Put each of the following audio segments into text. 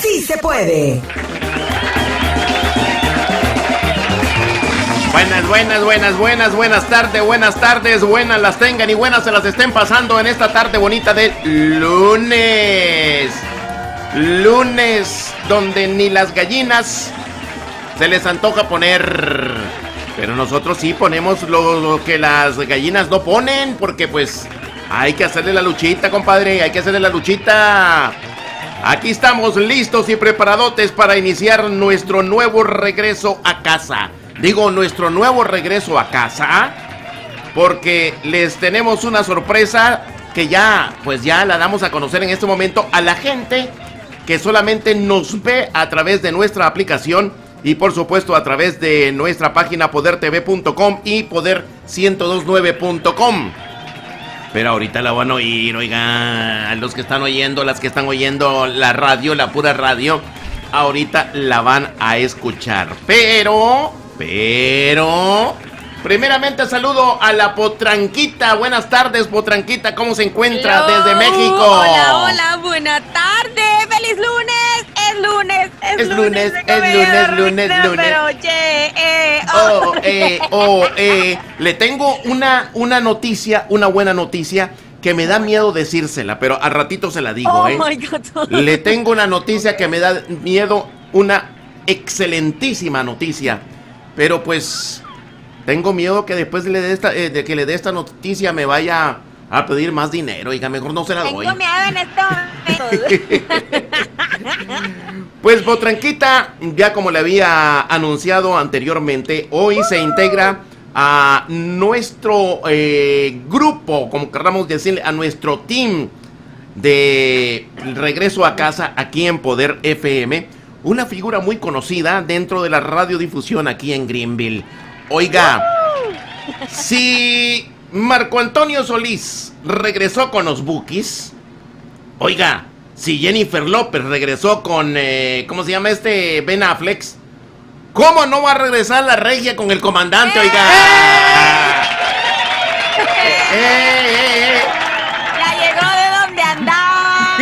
Sí se puede. Buenas, buenas, buenas, buenas, buenas tardes, buenas tardes, buenas las tengan y buenas se las estén pasando en esta tarde bonita de lunes. Lunes donde ni las gallinas se les antoja poner. Pero nosotros sí ponemos lo que las gallinas no ponen porque pues hay que hacerle la luchita, compadre, hay que hacerle la luchita. Aquí estamos listos y preparadotes para iniciar nuestro nuevo regreso a casa. Digo, nuestro nuevo regreso a casa. Porque les tenemos una sorpresa que ya, pues ya la damos a conocer en este momento a la gente que solamente nos ve a través de nuestra aplicación y por supuesto a través de nuestra página podertv.com y poder1029.com. Pero ahorita la van a oír, oiga, los que están oyendo, las que están oyendo la radio, la pura radio, ahorita la van a escuchar. Pero, pero, primeramente saludo a la Potranquita. Buenas tardes, Potranquita, ¿cómo se encuentra Hello. desde México? Hola, hola, buena tarde. ¡Feliz lunes! Es lunes, es, Es lunes, es lunes, lunes, lunes. Eh, oh. Oh, eh, oh, eh. Le tengo una, una noticia, una buena noticia que me da miedo decírsela, pero al ratito se la digo, Oh ¿eh? my God. Le tengo una noticia que me da miedo, una excelentísima noticia. Pero pues tengo miedo que después le dé esta, eh, de que le dé esta noticia me vaya a pedir más dinero. Oiga, mejor no se la doy. Esto. Pues Botranquita, ya como le había anunciado anteriormente, hoy se integra a nuestro eh, grupo, como queramos decirle, a nuestro team de regreso a casa aquí en Poder FM, una figura muy conocida dentro de la radiodifusión aquí en Greenville. Oiga, si Marco Antonio Solís regresó con los Bookies, oiga, si Jennifer López regresó con, eh, ¿cómo se llama este? Ben Affleck, ¿cómo no va a regresar la regia con el comandante, oiga? Eh, eh, eh. ya llegó de donde andaba.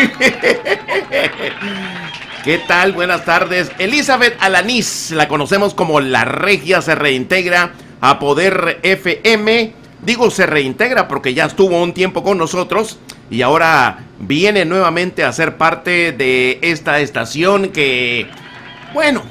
¿Qué tal? Buenas tardes. Elizabeth Alanis, la conocemos como La Regia, se reintegra a Poder FM. Digo, se reintegra porque ya estuvo un tiempo con nosotros y ahora viene nuevamente a ser parte de esta estación que, bueno,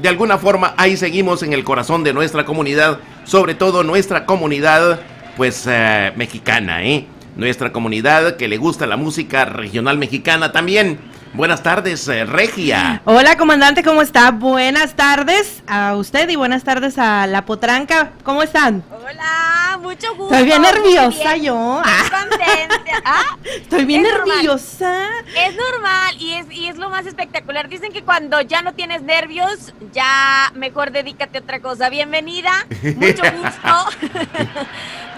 de alguna forma ahí seguimos en el corazón de nuestra comunidad, sobre todo nuestra comunidad, pues, eh, mexicana, ¿eh? Nuestra comunidad que le gusta la música regional mexicana también. Buenas tardes, eh, Regia. Hola, comandante, ¿cómo está? Buenas tardes a usted y buenas tardes a la potranca. ¿Cómo están? Hola, mucho gusto. Estoy bien nerviosa bien. yo. Muy Ah. contenta. Ah, Estoy bien Es normal. nerviosa. Es normal y es, y es lo más espectacular. Dicen que cuando ya no tienes nervios, ya mejor dedícate a otra cosa. Bienvenida, mucho gusto.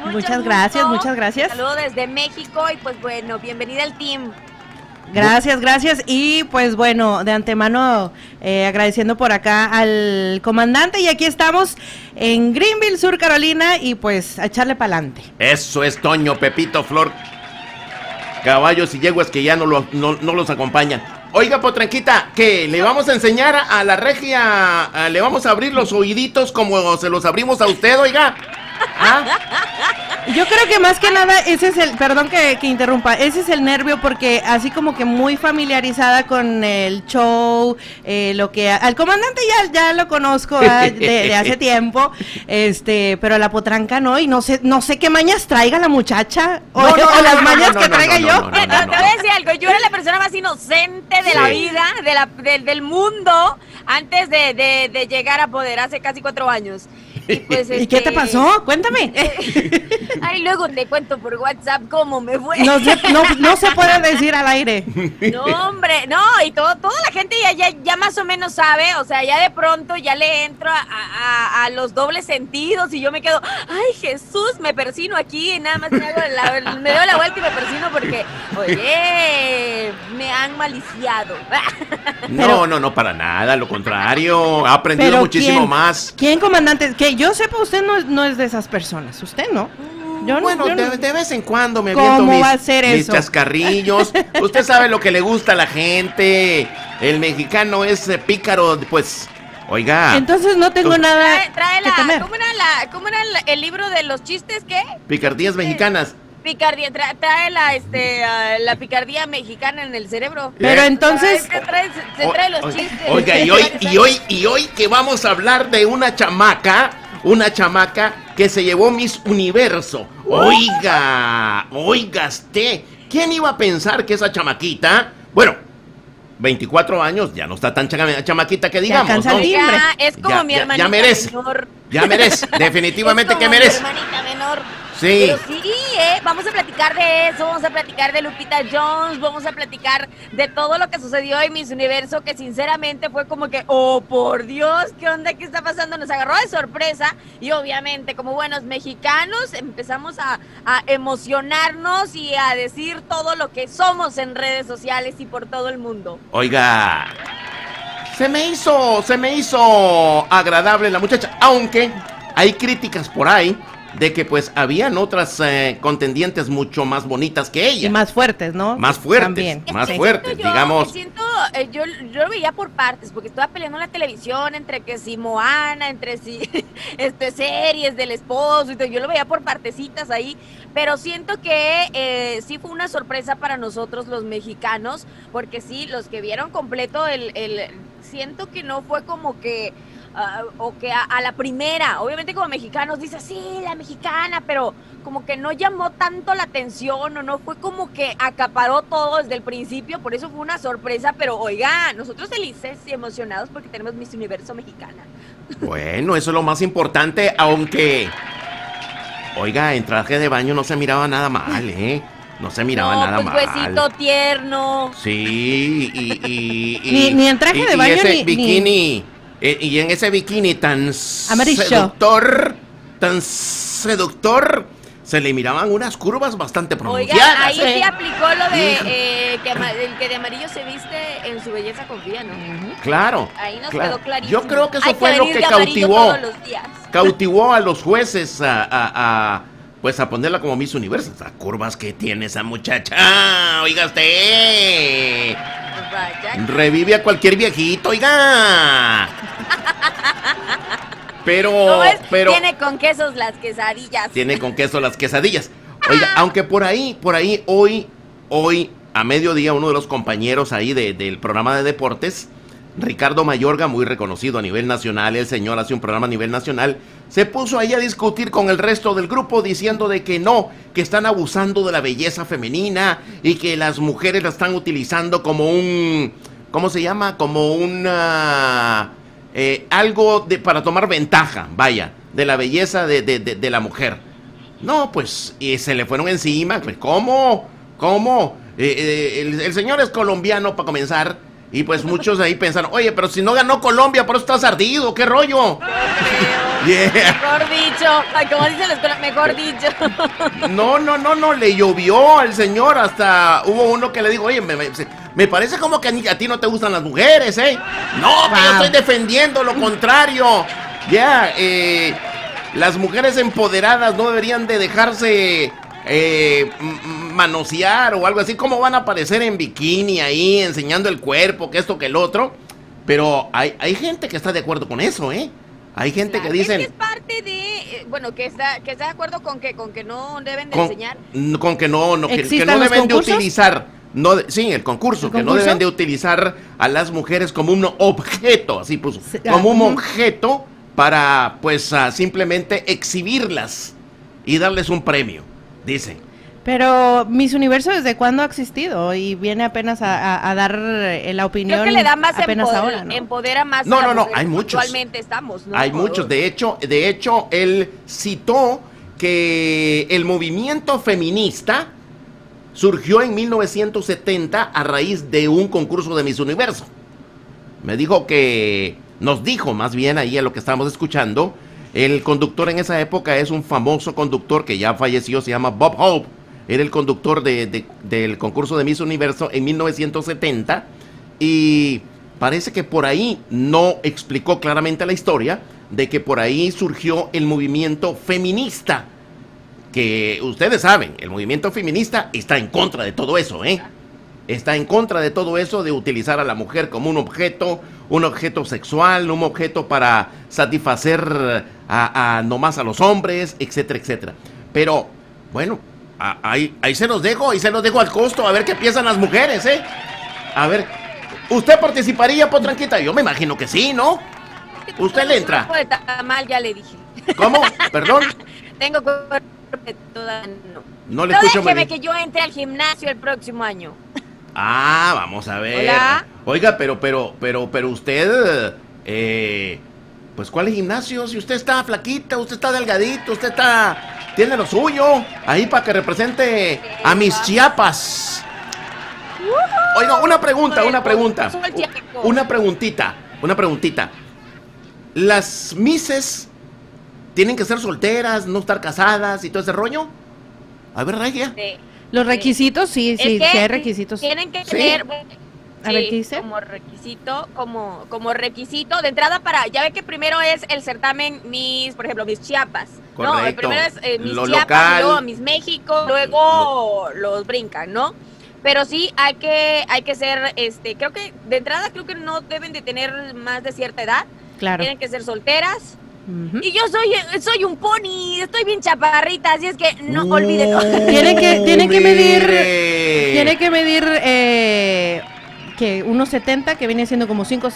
Mucho Muchas gracias, muchas gracias. Saludo desde México y pues bueno, bienvenida al team. Gracias, gracias. Y pues bueno, de antemano eh, agradeciendo por acá al comandante. Y aquí estamos en Greenville, Sur Carolina. Y pues a echarle para adelante. Eso es Toño, Pepito, Flor. Caballos y yeguas que ya no, no- no los acompañan. Oiga, Potranquita, que le vamos a enseñar a la regia, a- le vamos a abrir los oíditos como se los abrimos a usted, oiga. ¿Ah? Yo creo que más que nada ese es el, perdón que, que interrumpa, ese es el nervio porque así como que muy familiarizada con el show, eh, lo que al comandante ya, ya lo conozco ah, de, de hace tiempo, este, pero a la potranca no y no sé, no sé qué mañas traiga la muchacha o, No, no, o no, las no, mañas no, que traiga yo. te voy a decir algo, yo era la persona más inocente de la vida, de la, del- del mundo, antes de, de- de llegar a poder, hace casi cuatro años. Y, pues, ¿Y qué te este, pasó? Cuéntame. Ay, luego te cuento por WhatsApp cómo me fue. No se, no, no se puede decir al aire. No, hombre, no, y todo, toda la gente ya, ya, ya más o menos sabe, o sea, ya de pronto ya le entro a, a- a los dobles sentidos y yo me quedo, ay Jesús, me persino aquí y nada más me, hago la- me doy la vuelta y me persino porque, oye, me han maliciado. No, no, no, para nada, lo contrario. Ha aprendido muchísimo ¿quién? más. ¿Quién, comandante? Que yo sepa, usted no, es- no es de esas personas. Usted no. Yo bueno, yo de, de vez en cuando me ¿Cómo aviento mis, va a ser mis eso? chascarrillos. Usted sabe lo que le gusta a la gente. El mexicano es eh, pícaro, pues. Oiga. Entonces no tengo nada Trae, trae que la, temer. ¿cómo era, la, cómo era el, el libro de los chistes? ¿Qué? Picardías mexicanas. Picardía, tra- trae la, este, ah, la picardía mexicana en el cerebro. Pero Eh. entonces, Trae- se trae, se O- trae los o- chistes. Oiga, y hoy, y hoy, y hoy que vamos a hablar de una chamaca, una chamaca que se llevó Miss Universo. Oiga, oiga usted, ¿quién iba a pensar que esa chamaquita, bueno, 24 años, ya no está tan chama- chamaquita que digamos, ¿no? Ya, es como Ya- mi ya- ya hermanita merece. menor. Ya merece, definitivamente Es que como merece. Mi hermanita menor. Sí. Pero sí, ¿eh? Vamos a platicar de eso, vamos a platicar de Lupita Jones, vamos a platicar de todo lo que sucedió en Miss Universo, que sinceramente fue como que, oh, por Dios, ¿qué onda? ¿Qué está pasando? Nos agarró de sorpresa y obviamente, como buenos mexicanos, empezamos a, a emocionarnos y a decir todo lo que somos en redes sociales y por todo el mundo. Oiga, se me hizo, se me hizo agradable la muchacha, aunque hay críticas por ahí de que pues habían otras eh, contendientes mucho más bonitas que ella. y más fuertes, ¿no? Más fuertes, También. más sí. fuertes, yo, digamos. Siento, eh, yo, yo lo veía por partes, porque estaba peleando en la televisión entre que si Moana, entre si este, series del esposo, y todo, yo lo veía por partecitas ahí, pero siento que eh, sí fue una sorpresa para nosotros los mexicanos, porque sí, los que vieron completo el, el siento que no fue como que... ah, o que a, a la primera, obviamente como mexicanos dice, sí, la mexicana, pero como que no llamó tanto la atención o no fue como que acaparó todo desde el principio, por eso fue una sorpresa, pero oiga, nosotros felices y emocionados porque tenemos Miss Universo mexicana. Bueno, eso es lo más importante, aunque... Oiga, en traje de baño no se miraba nada mal, ¿eh? No se miraba no, nada pues mal. huesito tierno. Sí, y... y- y- Ni- ni en traje y- de y baño, ese ni- ni- bikini, eh, y en ese bikini tan Amarillo. seductor, tan seductor, se le miraban unas curvas bastante Oiga, pronunciadas. ahí ¿eh? sí aplicó lo de eh, que el que de amarillo se viste en su belleza confía, ¿no? Claro. Ahí nos claro. quedó clarísimo. Yo creo que eso Hay fue lo que cautivó. todos los días. cautivó a los jueces a, a- a, pues a ponerla como Miss Universo. Las curvas que tiene esa muchacha. Ah, Oiga usted. Revive a cualquier viejito, oiga. Pero, pero Tiene con quesos las quesadillas. tiene con queso las quesadillas. Oiga, aunque por ahí, por ahí, hoy, hoy, a mediodía, uno de los compañeros ahí de- del programa de deportes, Ricardo Mayorga, muy reconocido a nivel nacional, el señor hace un programa a nivel nacional, se puso ahí a discutir con el resto del grupo diciendo de que no, que están abusando de la belleza femenina y que las mujeres la están utilizando como un, ¿cómo se llama? Como una, eh, algo de, para tomar ventaja, vaya, de la belleza de, de- de- la mujer. No, pues, y se le fueron encima. pues, ¿Cómo? ¿Cómo? Eh, eh, el, el señor es colombiano para comenzar. Y pues muchos ahí pensaron, oye, pero si no ganó Colombia, por eso estás ardido, ¿qué rollo? Yeah. Mejor dicho, ay, como dicen los cola- mejor dicho. No, no, no, no, le llovió al señor. Hasta hubo uno que le dijo, oye, me, me- se- me parece como que a, ti no te gustan las mujeres, ¿eh? No, que yo Wow. estoy defendiendo lo contrario. Ya, eh, las mujeres empoderadas no deberían de dejarse eh, manosear o algo así. ¿Cómo van a aparecer en bikini ahí enseñando el cuerpo, que esto, que el otro? Pero hay, hay gente que está de acuerdo con eso, ¿eh? Hay gente Claro, que dicen... Es que es parte de, eh, bueno, que está, que está de acuerdo con que, con que no deben de con, enseñar. con que no, no que, que ¿Existan no los deben de concursos? utilizar no de- sí el concurso ¿El que no deben de utilizar a las mujeres como un objeto así puso Sí, ah, como un objeto para pues ah, simplemente exhibirlas y darles un premio dice Pero Miss Universo, ¿desde cuándo ha existido? Y viene apenas a, a- a dar eh, la opinión Creo que le da más apenas empoder- ahora, ¿no? empodera más. No, a no, no, hay muchos. Actualmente estamos, ¿no? hay muchos de hecho de hecho él citó que el movimiento feminista surgió en 1970 a raíz de un concurso de Miss Universo. Me dijo que, nos dijo más bien ahí a lo que estábamos escuchando, el conductor en esa época es un famoso conductor que ya falleció, se llama Bob Hope. Era el conductor de- de- del concurso de Miss Universo en 1970 y parece que por ahí no explicó claramente la historia de que por ahí surgió el movimiento feminista que ustedes saben, el movimiento feminista está en contra de todo eso, ¿eh? Está en contra de todo eso de utilizar a la mujer como un objeto, un objeto sexual, un objeto para satisfacer a, a nomás a los hombres, etcétera, etcétera. Pero, bueno, ahí, ahí se los dejo, ahí se los dejo al costo, a ver qué piensan las mujeres, ¿eh? A ver, ¿usted participaría, Potranquita? Yo me imagino que sí, ¿no? Usted le entra. mal, ya le dije. ¿Cómo? ¿Perdón? Tengo cuerpo toda... No, no le escucho déjeme que yo entre al gimnasio el próximo año. Ah, vamos a ver. Oiga, pero, pero, pero, pero usted, eh, pues ¿cuál es gimnasio? Si usted está flaquita, usted está delgadito, usted está, tiene lo suyo, ahí para que represente a mis chiapas. Oiga, una pregunta, una pregunta, una preguntita, una preguntita. Las mises tienen que ser solteras, no estar casadas y todo ese rollo. A ver, Regia. Los requisitos, sí, sí, sí hay requisitos. Tienen que tener, como requisito, como, como requisito de entrada para, ya ve que primero es el certamen Miss, por ejemplo, Miss Chiapas. No, el primero es eh, Miss Chiapas, luego Miss México, luego los brincan, ¿no? Pero sí hay que, hay que ser, este, creo que de entrada creo que no deben de tener más de cierta edad. Claro. Tienen que ser solteras, y yo soy, soy un pony, estoy bien chaparrita, así es que no olviden. Tiene que, tiene que medir, tiene que medir, eh, que 1.70, que viene siendo como 5'7".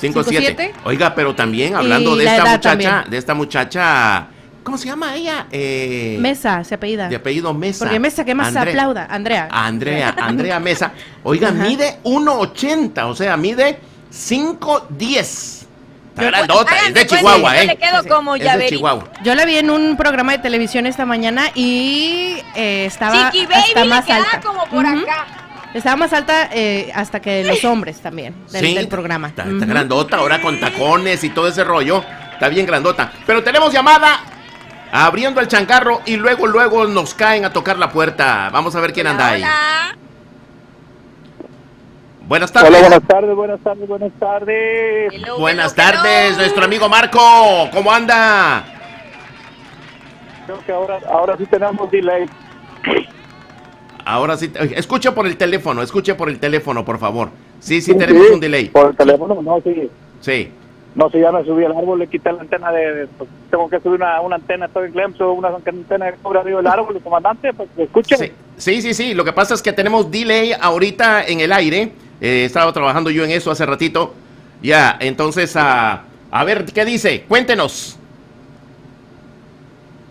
5'7". Oiga, pero también hablando de esta muchacha, de esta muchacha... ¿Cómo se llama ella? Eh, Mesa, se apellida. De apellido Mesa. Porque Mesa, que más se aplauda. Andrea. Andrea, Andrea Mesa. Oiga, mide 1.80, o sea, mide 5'10". Grandota, es de Chihuahua, ¿eh? como es de Chihuahua. Yo la vi en un programa de televisión esta mañana y eh, estaba hasta más alta. como por acá. Estaba más alta eh, hasta que los hombres también del, programa. Está, grandota, ahora con tacones y todo ese rollo. Está bien grandota. Pero tenemos llamada abriendo el chancarro y luego, luego nos caen a tocar la puerta. Vamos a ver quién anda ahí. Buenas tardes. Hola, buenas tardes, buenas tardes, buenas tardes. buenas tardes, nuestro amigo Marco. ¿Cómo anda? Creo que ahora, ahora sí tenemos delay. Ahora sí, escucha por el teléfono, escuche por el teléfono, por favor. Sí, sí, tenemos un delay. Por el teléfono, no, sí. Sí. No, si ya me subí al árbol, le quité la antena de... Pues, tengo que subir una, una antena, estoy en Clemson, una antena que cobra arriba del árbol, el comandante, pues escuche. Sí, sí, sí, sí, lo que pasa es que tenemos delay ahorita en el aire eh, estaba trabajando yo en eso hace ratito. Ya, entonces, a, a ver, ¿qué dice? Cuéntenos.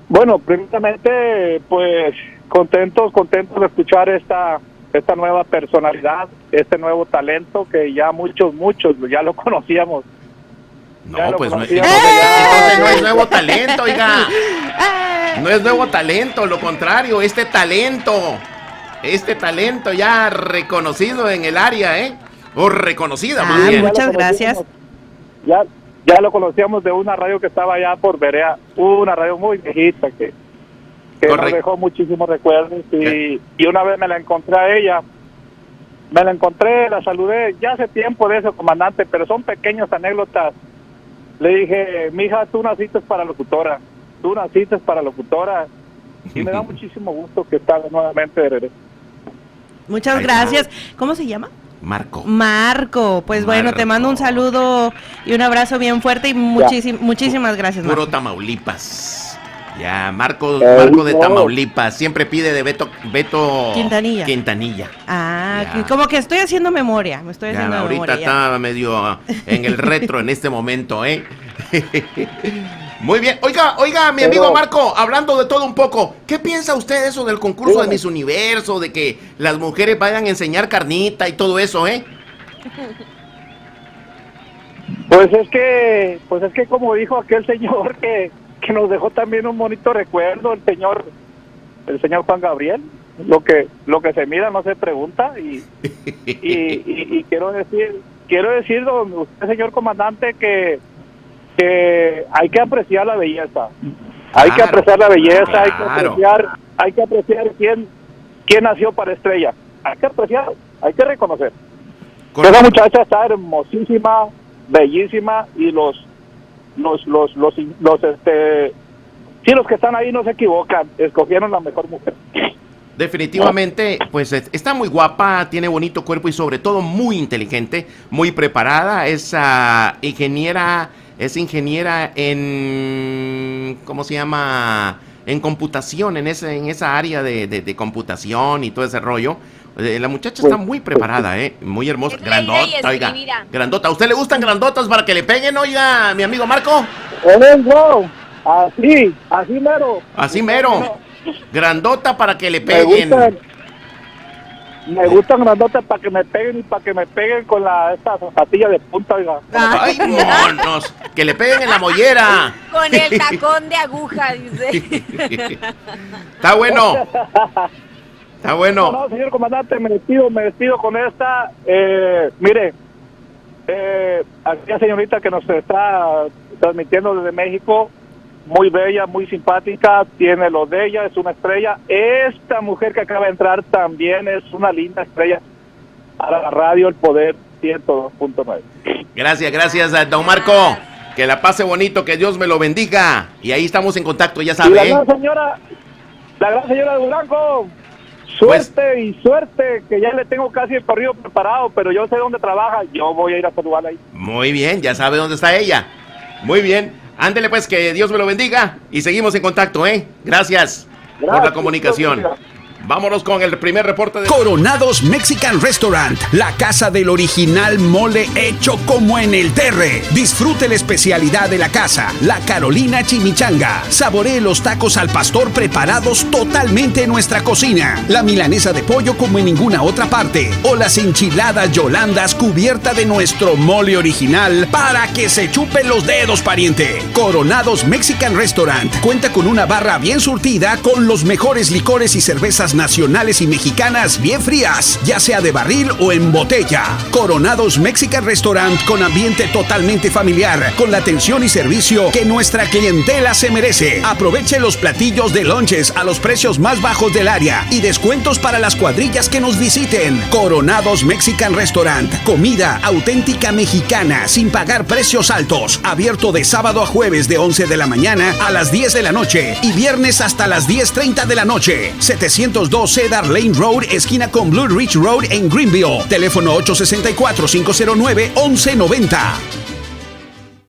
Bueno, primeramente, pues contentos, contentos de escuchar esta, esta nueva personalidad, este nuevo talento que ya muchos, muchos ya lo conocíamos. No, pues no, no es nuevo talento, oiga. No es nuevo talento, lo contrario, este talento este talento ya reconocido en el área, ¿eh? O reconocida, ah, Muchas gracias. Ya, ya lo conocíamos de una radio que estaba allá por Berea, una radio muy viejita que, que nos dejó muchísimos recuerdos y, y, una vez me la encontré a ella, me la encontré, la saludé, ya hace tiempo de eso, comandante, pero son pequeñas anécdotas. Le dije, mija, tú naciste para locutora, tú naciste para locutora y me da muchísimo gusto que estás nuevamente de regreso. Muchas gracias. ¿Cómo se llama? Marco. Marco, pues bueno, te mando un saludo y un abrazo bien fuerte y muchísimas gracias. Puro Tamaulipas. Ya, Marco, Marco de Tamaulipas, siempre pide de Beto, Beto Quintanilla. Quintanilla. Ah, como que estoy haciendo memoria, me estoy haciendo ahorita está medio en el retro en este momento, ¿eh? Muy bien. Oiga, oiga, mi amigo Marco, hablando de todo un poco, ¿qué piensa usted de eso del concurso de Miss Universo, de que las mujeres vayan a enseñar carnita y todo eso, eh? Pues es que, pues es que como dijo aquel señor que, que nos dejó también un bonito recuerdo, el señor, el señor Juan Gabriel, lo que, lo que se mira no se pregunta y, y, quiero decir, quiero decir, usted señor comandante, que que hay que apreciar la belleza. Hay que apreciar la belleza, hay que apreciar, hay que apreciar quién, quién nació para estrella. Hay que apreciar, hay que reconocer. Esa muchacha está hermosísima, bellísima y los los los los, los este sí, los que están ahí no se equivocan, escogieron la mejor mujer. Definitivamente, pues es- está muy guapa, tiene bonito cuerpo y sobre todo muy inteligente, muy preparada. Es ah, ingeniera, es ingeniera en, ¿cómo se llama? En computación, en ese, en esa área de- de computación y todo ese rollo. Eh, La muchacha está muy preparada, eh, muy hermosa, grandota, oiga, grandota. ¿A usted le gustan grandotas para que le peguen, oiga, mi amigo Marco? Así, así mero. Así mero, grandota para que le Me peguen. gustan, me gustan grandotes para que me peguen y para que me peguen con la esta zapatilla de punta, oiga. Ay, monos, que le peguen en la mollera. Con el tacón de aguja, dice. Está bueno. Está No, bueno. no, señor comandante, me despido, me despido con esta. Eh, mire, eh, aquella señorita que nos está transmitiendo desde México, muy bella, muy simpática, tiene lo de ella, es una estrella. Esta mujer que acaba de entrar también es una linda estrella para la radio El Poder 102.9. Gracias, gracias, a don Marco. Que la pase bonito, que Dios me lo bendiga. Y ahí estamos en contacto, ya Y la sabe. ¿eh? gran señora, la gran señora de Pues- suerte y suerte, que ya le tengo casi el corrido preparado, pero yo sé dónde trabaja, yo voy a ir a saludarla ahí. Muy bien, ya sabe dónde está ella. Muy bien. Ándele pues, que Dios me lo bendiga. Y seguimos en contacto, ¿eh? Gracias, por la comunicación. Vámonos con el primer reporte de... Coronados Mexican Restaurant, la casa del original mole hecho como en el terre. Disfrute la especialidad de la casa, la Carolina Chimichanga. Saboree los tacos al pastor preparados totalmente en nuestra cocina. La milanesa de pollo como en ninguna otra parte. O las enchiladas yolandas cubierta de nuestro mole original para que se chupen los dedos, pariente. Coronados Mexican Restaurant cuenta con una barra bien surtida con los mejores licores y cervezas nacionales y mexicanas bien frías, ya sea de barril o en botella. Coronados Mexican Restaurant con ambiente totalmente familiar, con la atención y servicio que nuestra clientela se merece. Aproveche los platillos de lonches a los precios más bajos del área y descuentos para las cuadrillas que nos visiten. Coronados Mexican Restaurant, comida auténtica mexicana sin pagar precios altos. Abierto de sábado a jueves de 11 de la mañana a las 10 de la noche y viernes hasta las 10.30 de la noche. 700 2 Cedar Lane Road, esquina con Blue Ridge Road en Greenville. Teléfono 864-509-1190.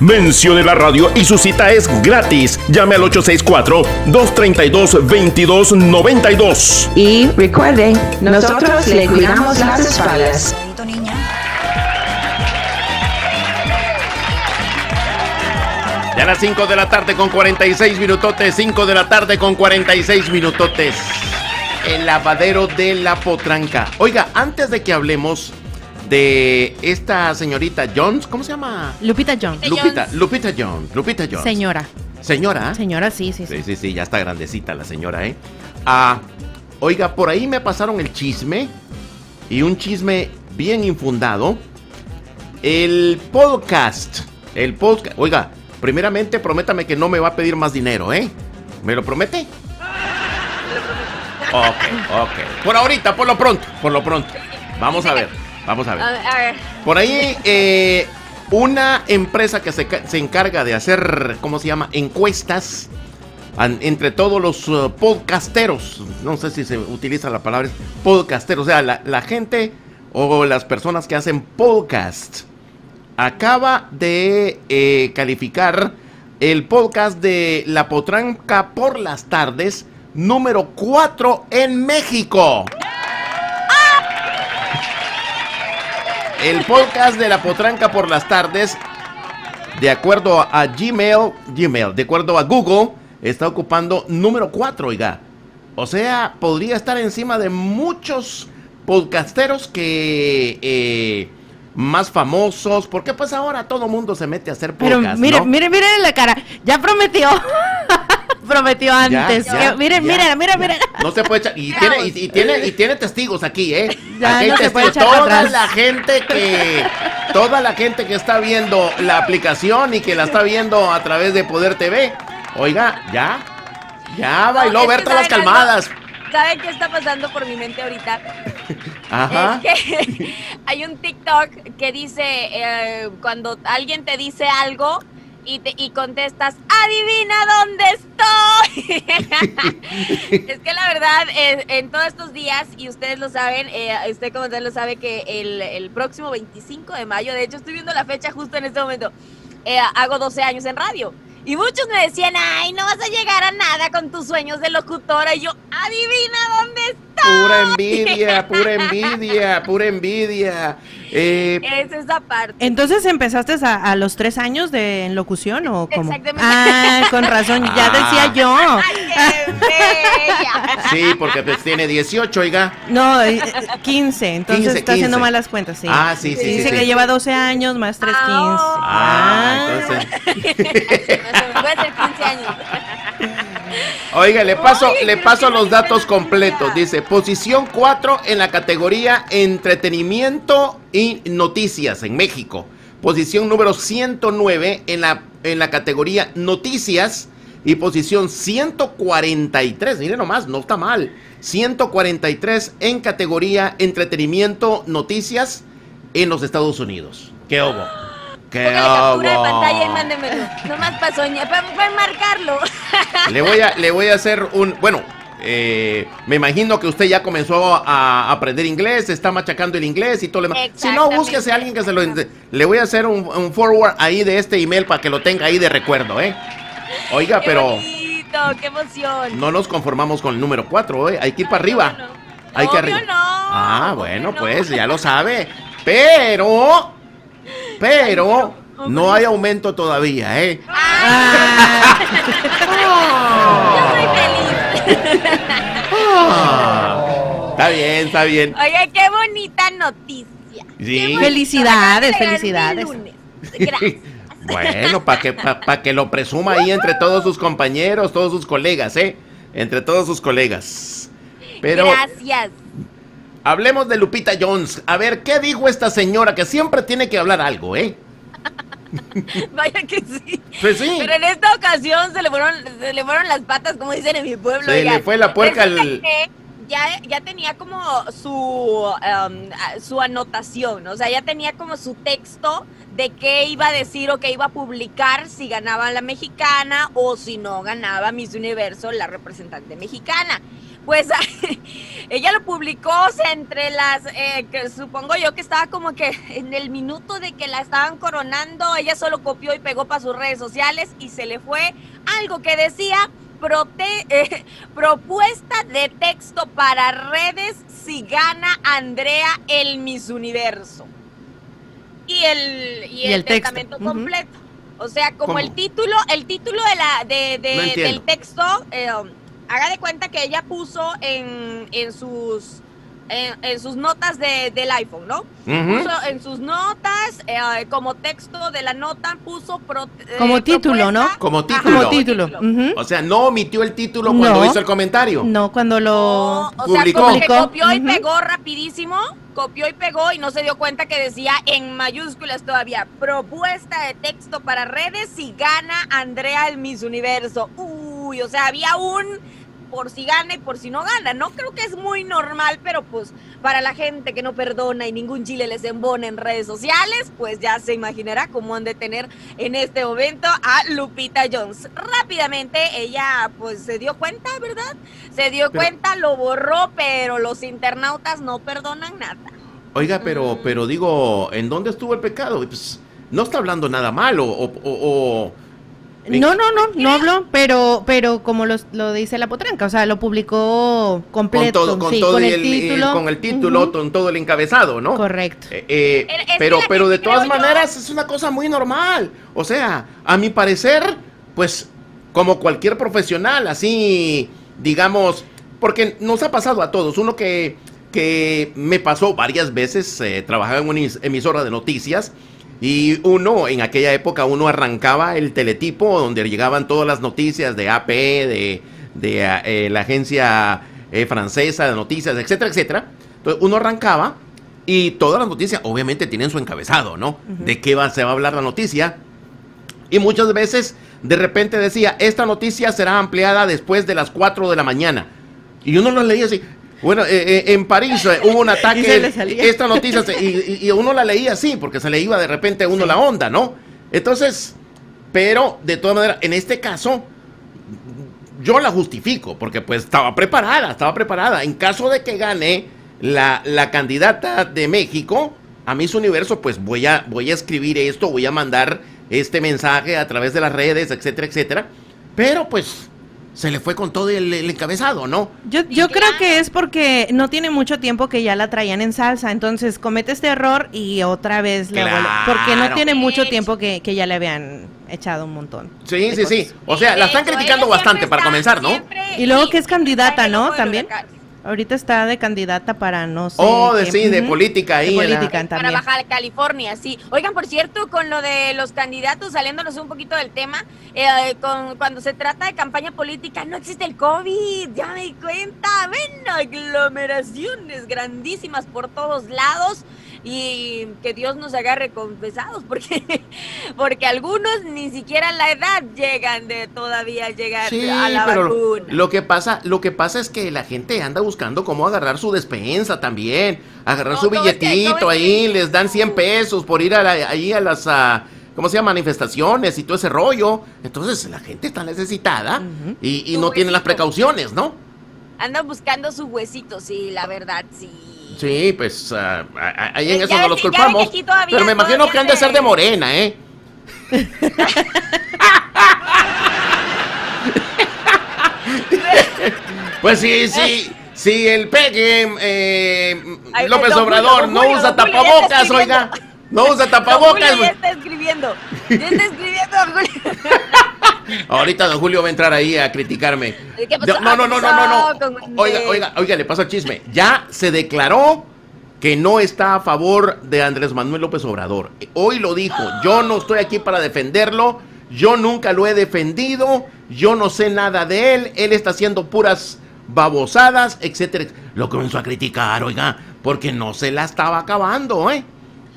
Mencione la radio y su cita es gratis. Llame al 864-232-2292. Y recuerde, nosotros le cuidamos las espaldas. Ya a las 5 de la tarde con 46 minutotes. 5 de la tarde con 46 minutotes. El lavadero de la potranca. Oiga, antes de que hablemos de esta señorita Jones, ¿cómo se llama? Lupita Jones. Lupita, Lupita Jones. Lupita Jones. Señora. Señora. Señora, sí, sí, Sí, sí. sí, sí, ya está grandecita la señora, ¿eh? Ah, oiga, por ahí me pasaron el chisme y un chisme bien infundado. El podcast, el podcast, oiga, primeramente prométame que no me va a pedir más dinero, ¿eh? ¿Me lo promete? Ok, ok. Por ahorita, por lo pronto, por lo pronto. Vamos a ver, vamos a ver. A ver. Por ahí, eh, una empresa que se, se encarga de hacer, ¿cómo se llama? Encuestas an- entre todos los uh, podcasteros. No sé si se utiliza la palabra podcasteros. O sea, la, la gente o las personas que hacen podcast. Acaba de eh, calificar el podcast de La Potranca por las tardes, número 4 en México. El podcast de La Potranca por las tardes, de acuerdo a Gmail, Gmail, de acuerdo a Google, está ocupando número 4, oiga. O sea, podría estar encima de muchos podcasteros que eh, más famosos, porque pues ahora todo mundo se mete a hacer Pero podcast, mire, ¿no? mire, mire la cara. Ya prometió. prometió antes. ya, Que- miren, ya, miren, mira, ya. mira. No se puede echar. Y tiene, y, y tiene, y tiene testigos aquí, ¿eh? Ya, aquí hay no se puede testigos. echar para Toda atrás. la gente que. Toda la gente que está viendo la aplicación y que la está viendo a través de Poder TV. Oiga, ya. Ya bailó es que Berta las calmadas. ¿Saben qué está pasando por mi mente ahorita? Ajá. Es que hay un TikTok que dice eh, cuando alguien te dice algo y, te, y contestas, adivina dónde estoy. es que la verdad, eh, en todos estos días, y ustedes lo saben, eh, usted como tal lo sabe que el, el próximo 25 de mayo, de hecho estoy viendo la fecha justo en este momento, eh, hago 12 años en radio. Y muchos me decían, ay, no vas a llegar a nada con tus sueños de locutora. Y yo, adivina dónde estoy. Pura envidia, pura envidia, pura envidia. Eh, Es esa parte. Entonces empezaste a, a los tres años de en locución o cómo? Exactamente. Ah, con razón, ya Ah. decía yo. ¡Ay, qué bella! sí, porque pues tiene 18, oiga. No, eh, eh, 15, entonces 15, está haciendo 15. malas cuentas, sí. Ah, sí, sí, Dice sí, que sí. lleva 12 años más 3, 15. Ah, entonces. Puede ser 15 años. Oiga, le paso, Oye, le paso los datos completos. Dice, posición 4 en la categoría entretenimiento y noticias en México. Posición número 109 en la, en la categoría noticias. Y posición 143, mire nomás, no está mal. 143 en categoría entretenimiento, noticias en los Estados Unidos. ¿Qué hubo? ¿Qué Póngale captura de pantalla y mándemelo. Nomás para soñar, para, para marcarlo. Le voy a, le voy a hacer un. Bueno, eh, me imagino que usted ya comenzó a aprender inglés, está machacando el inglés y todo lo demás. Si no, búsquese a alguien que se lo. Le voy a hacer un, un forward ahí de este email para que lo tenga ahí de recuerdo, ¿eh? Oiga, Qué pero bonito, qué emoción. no nos conformamos con el número 4, ¿eh? Hay que ir para arriba. No, no. Hay que arriba. no, Ah, bueno, no. pues ya lo sabe. Pero. Pero. No hay aumento todavía, ¿eh? Yo soy feliz. Ah, está bien, está bien. Oiga, qué bonita noticia. Sí. Felicidades, felicidades. lunes. Gracias. Bueno, para que, pa- pa' que lo presuma ahí entre todos sus compañeros, todos sus colegas, ¿eh? Entre todos sus colegas. Pero Gracias. Hablemos de Lupita Jones. A ver, ¿qué dijo esta señora que siempre tiene que hablar algo, eh? Vaya que sí. Pues sí. Pero en esta ocasión se le fueron, se le fueron las patas, como dicen en mi pueblo. Se le fue la puerca al- Ya, ya tenía como su, um, su anotación, o sea, ya tenía como su texto de qué iba a decir o qué iba a publicar si ganaba la mexicana o si no ganaba Miss Universo, la representante mexicana. Pues ella lo publicó, o sea, entre las, eh, que supongo yo que estaba como que en el minuto de que la estaban coronando, ella solo copió y pegó para sus redes sociales y se le fue algo que decía prote- eh, propuesta de texto para redes si gana Andrea el Miss Universo. Y el, y Y el, el texto, testamento ujú. completo. O sea, como ¿Cómo? el título, el título de la, de, de- No entiendo. del texto, eh, haga de cuenta que ella puso en, en sus en, en sus notas de- del iPhone, ¿no? Puso en sus notas, eh, como texto de la nota, puso pro- eh, Como título, ¿no? Como Ajá, título. Como título. O sea, no omitió el título cuando No. hizo el comentario. No, cuando No, lo... o sea, como que copió y pegó rapidísimo, copió y pegó y no se dio cuenta que decía en mayúsculas todavía, propuesta de texto para redes si gana Andrea el Miss Universo. Uy, o sea, había un por si gana y por si no gana. No creo que es muy normal, pero pues para la gente que no perdona y ningún chile les embona en redes sociales, pues ya se imaginará cómo han de tener en este momento a Lupita Jones. Rápidamente ella pues se dio cuenta, ¿verdad? Se dio Pero- cuenta, lo borró, pero los internautas no perdonan nada. Oiga, pero, pero digo, ¿en dónde estuvo el pecado? Pues, no está hablando nada malo, o, o- o- No, no, no, no habló, pero, pero como lo, lo dice la potranca, o sea, lo publicó completo, con todo, con sí, todo con el, el, título. con el título, con todo el encabezado, ¿no? Correcto. Eh, eh, pero, pero de todas yo- maneras es una cosa muy normal. O sea, a mi parecer, pues, como cualquier profesional, así, digamos, porque nos ha pasado a todos. Uno que, que me pasó varias veces, eh, trabajaba en una emis- emisora de noticias. Y uno, en aquella época, uno arrancaba el teletipo donde llegaban todas las noticias de AP, de, de ah, eh, la agencia eh, francesa de noticias, etcétera, etcétera. Entonces uno arrancaba y todas las noticias obviamente tienen su encabezado, ¿no? De qué va, se va a hablar la noticia. Y muchas veces de repente decía, esta noticia será ampliada después de las 4 de la mañana. Y uno lo leía así. Bueno, eh, eh, en París eh, hubo un ataque. Esta noticia, se- y, y- y uno la leía así, porque se le iba de repente a uno la onda, ¿no? Entonces, pero de todas maneras, en este caso, yo la justifico, porque pues estaba preparada, estaba preparada. En caso de que gane la, la candidata de México a Miss Universo, pues voy a, voy a escribir esto, voy a mandar este mensaje a través de las redes, etcétera, etcétera. Pero pues se le fue con todo el, el encabezado, ¿no? Yo, yo creo que es porque no tiene mucho tiempo que ya la traían en salsa, entonces comete este error y otra vez la vuelve- Porque no tiene mucho tiempo que, que ya le habían echado un montón. Sí, sí, sí. O sea, la están criticando bastante para comenzar, ¿no? siempre- Y luego que es candidata, ¿no? También. huracán. Ahorita está de candidata para no sé. Oh, de, qué. sí, de política ahí. De la- política Para también. Baja California, sí. Oigan, por cierto, con lo de los candidatos, saliéndonos un poquito del tema, eh, con, cuando se trata de campaña política, no existe el COVID, ya me di cuenta. Ven, aglomeraciones grandísimas por todos lados y que Dios nos agarre confesados, porque, porque algunos ni siquiera a la edad llegan de todavía llegar Sí, a la pero vacuna. lo que pasa, lo que pasa es que la gente anda buscando cómo agarrar su despensa también, agarrar No, su todo es que- billetito todo es que- ahí, les dan 100 pesos por ir a la- ahí a las ah, ¿cómo se llama? manifestaciones y todo ese rollo. Entonces, la gente está necesitada y, y no tiene las huesito. precauciones, ¿no? Andan buscando su huesito, sí, la verdad, sí. Sí, pues ah, ahí en Ya eso no los culpamos. Pero me imagino que han de ser se- de morena, ¿eh? Pues sí, sí, sí, el pegue eh, López Obrador no usa tapabocas, oiga. No usa tapabocas. Julio ya está escribiendo. Ya está escribiendo. Ahorita don Julio va a entrar ahí a criticarme. ¿Qué pasó? Yo- no, no, no, no, no, no. ¿Qué pasó con Oiga, oiga, oiga, le paso el chisme. Ya se declaró que no está a favor de Andrés Manuel López Obrador. Hoy lo dijo. Yo no estoy aquí para defenderlo. Yo nunca lo he defendido. Yo no sé nada de él. Él está haciendo puras babosadas, etcétera. Lo comenzó a criticar, oiga, porque no se la estaba acabando, ¿eh?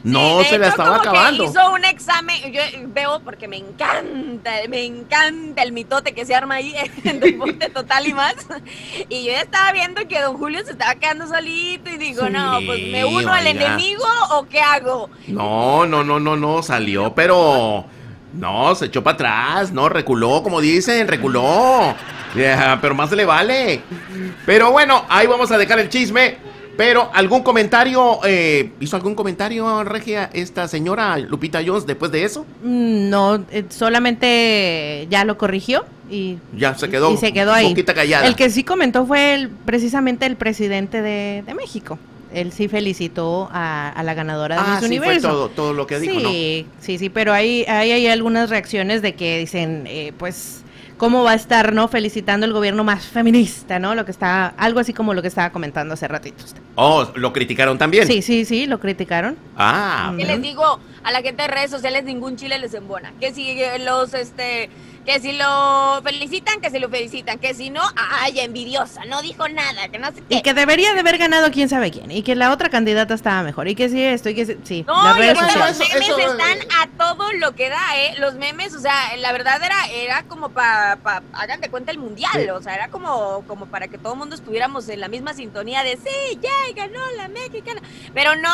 No Sí, se la hecho, estaba como que acabando. hizo un examen, yo veo porque me encanta, me encanta el mitote que se arma ahí en Deporte Total y más. Y yo ya estaba viendo que don Julio se estaba quedando solito y digo, no, pues me uno al enemigo o qué hago. No, no, no, no, no, salió, pero no, se echó para atrás, no, reculó, como dicen, reculó. Pero más le vale. Pero bueno, ahí vamos a dejar el chisme. Pero, ¿algún comentario? eh, ¿Hizo algún comentario, Regia, esta señora Lupita Jones después de eso? Mm, No, eh, solamente ya lo corrigió y, Ya se quedó, y se quedó ahí. boquita callada. El que sí comentó fue el, precisamente el presidente de, de México. Él sí felicitó a, a la ganadora de ah, Miss sí, fue Universo. todo, todo lo que dijo, ¿no? sí, sí, sí, pero hay, hay, hay algunas reacciones de que dicen, eh, pues, ¿cómo va a estar, no? Felicitando el gobierno más feminista, ¿no? Lo que está, algo así como lo que estaba comentando hace ratito usted. Oh, lo criticaron también. Sí, sí, sí, lo criticaron. Ah, Que les digo a la gente de redes sociales, ningún chile les embona. Que si los, este, que si lo felicitan, que si lo felicitan. Que si no, ay, envidiosa, no dijo nada, que no sé qué. Y que debería de haber ganado quién sabe quién. Y que la otra candidata estaba mejor. Y que sí esto, y que sí. sí, No, las redes sociales. los memes eso- están a todo lo que da, ¿eh? Los memes, o sea, la verdad era, era como para, pa, hagan de cuenta el mundial, o sea, era como, como para que todo el mundo estuviéramos en la misma sintonía de sí, ya ganó la mexicana. Pero no,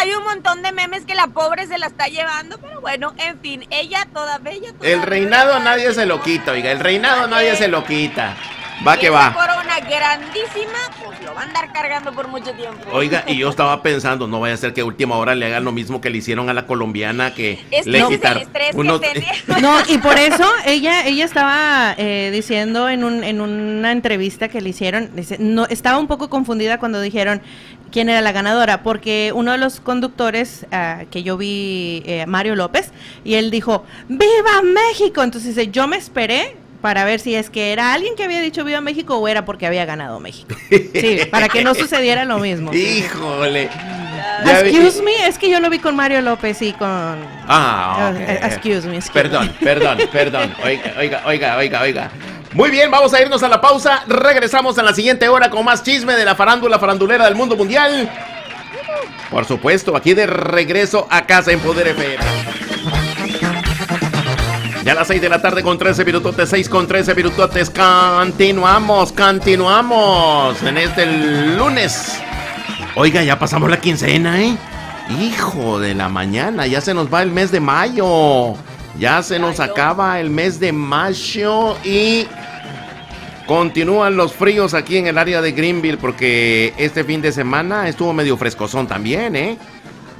hay un montón de memes que la pobre se la está llevando, pero bueno, en fin, ella toda bella. toda el reinado bella. nadie se lo quita, oiga, el reinado nadie se lo quita. Va que va. corona una grandísima, pues lo va a andar cargando por mucho tiempo. Oiga, y yo estaba pensando, no vaya a ser que a última hora le hagan lo mismo que le hicieron a la colombiana que Es que le es el que tenía. No, y por eso ella ella estaba eh, diciendo en, un, en una entrevista que le hicieron, dice, no, estaba un poco confundida cuando dijeron quién era la ganadora, porque uno de los conductores ah, que yo vi, eh, Mario López, y él dijo, ¡Viva México! Entonces dice, yo me esperé para ver si es que era alguien que había dicho Viva México o era porque había ganado México. Sí, para que no sucediera lo mismo. Híjole. Excuse me, es que yo lo vi con Mario López y con... Ah. Eh, excuse me, excuse Perdón, me. perdón, perdón. Oiga, oiga, oiga, oiga, oiga. Muy bien, vamos a irnos a la pausa. Regresamos en la siguiente hora con más chisme de la farándula farandulera del mundo mundial. Por supuesto, aquí de regreso a casa en Poder FM. Ya a las 6 de la tarde con 13 minutotes, 6 con 13 minutotes. Continuamos, continuamos en este lunes. Oiga, ya pasamos la quincena, ¿eh? Hijo de la mañana, ya se nos va el mes de mayo. Ya se nos acaba el mes de mayo y continúan los fríos aquí en el área de Greenville porque este fin de semana estuvo medio frescosón también, ¿eh?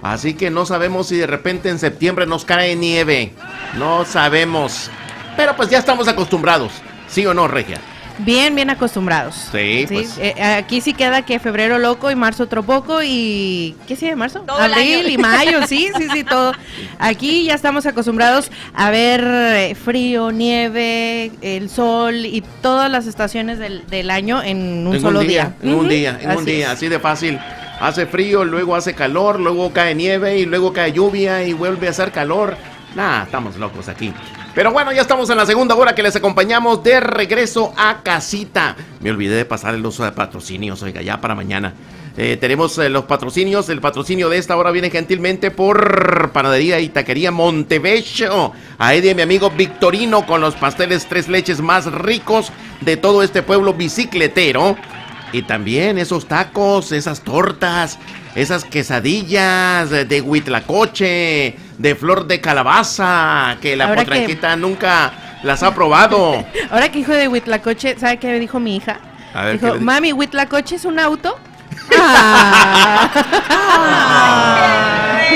Así que no sabemos si de repente en septiembre nos cae nieve. No sabemos. Pero pues ya estamos acostumbrados. ¿Sí o no, Regia? Bien, bien acostumbrados. Sí, pues. eh, aquí sí queda que febrero loco y marzo otro poco y... ¿Qué sigue marzo? Todo el Abril y mayo, sí, sí, sí, todo. Aquí ya estamos acostumbrados a ver eh, frío, nieve, el sol y todas las estaciones del, del año en un en solo un día, En un día, en un día, es. así de fácil. Hace frío, luego hace calor, luego cae nieve y luego cae lluvia y vuelve a hacer calor. Nah, estamos locos aquí. Pero bueno, ya estamos en la segunda hora que les acompañamos de regreso a casita. Me olvidé de pasar el uso de patrocinios, oiga, ya para mañana. Eh, tenemos eh, los patrocinios. El patrocinio de esta hora viene gentilmente por Panadería y Taquería Montevecchio. A Eddie, mi amigo Victorino, con los pasteles tres leches más ricos de todo este pueblo bicicletero. Y también esos tacos, esas tortas, esas quesadillas de, huitlacoche, de flor de calabaza, que la Ahora que- potranquita nunca las ha probado. Ahora que hijo de Huitlacoche, ¿sabe qué dijo mi hija? A ver, ¿qué dijo, mami, ¿Huitlacoche es un auto? Ah.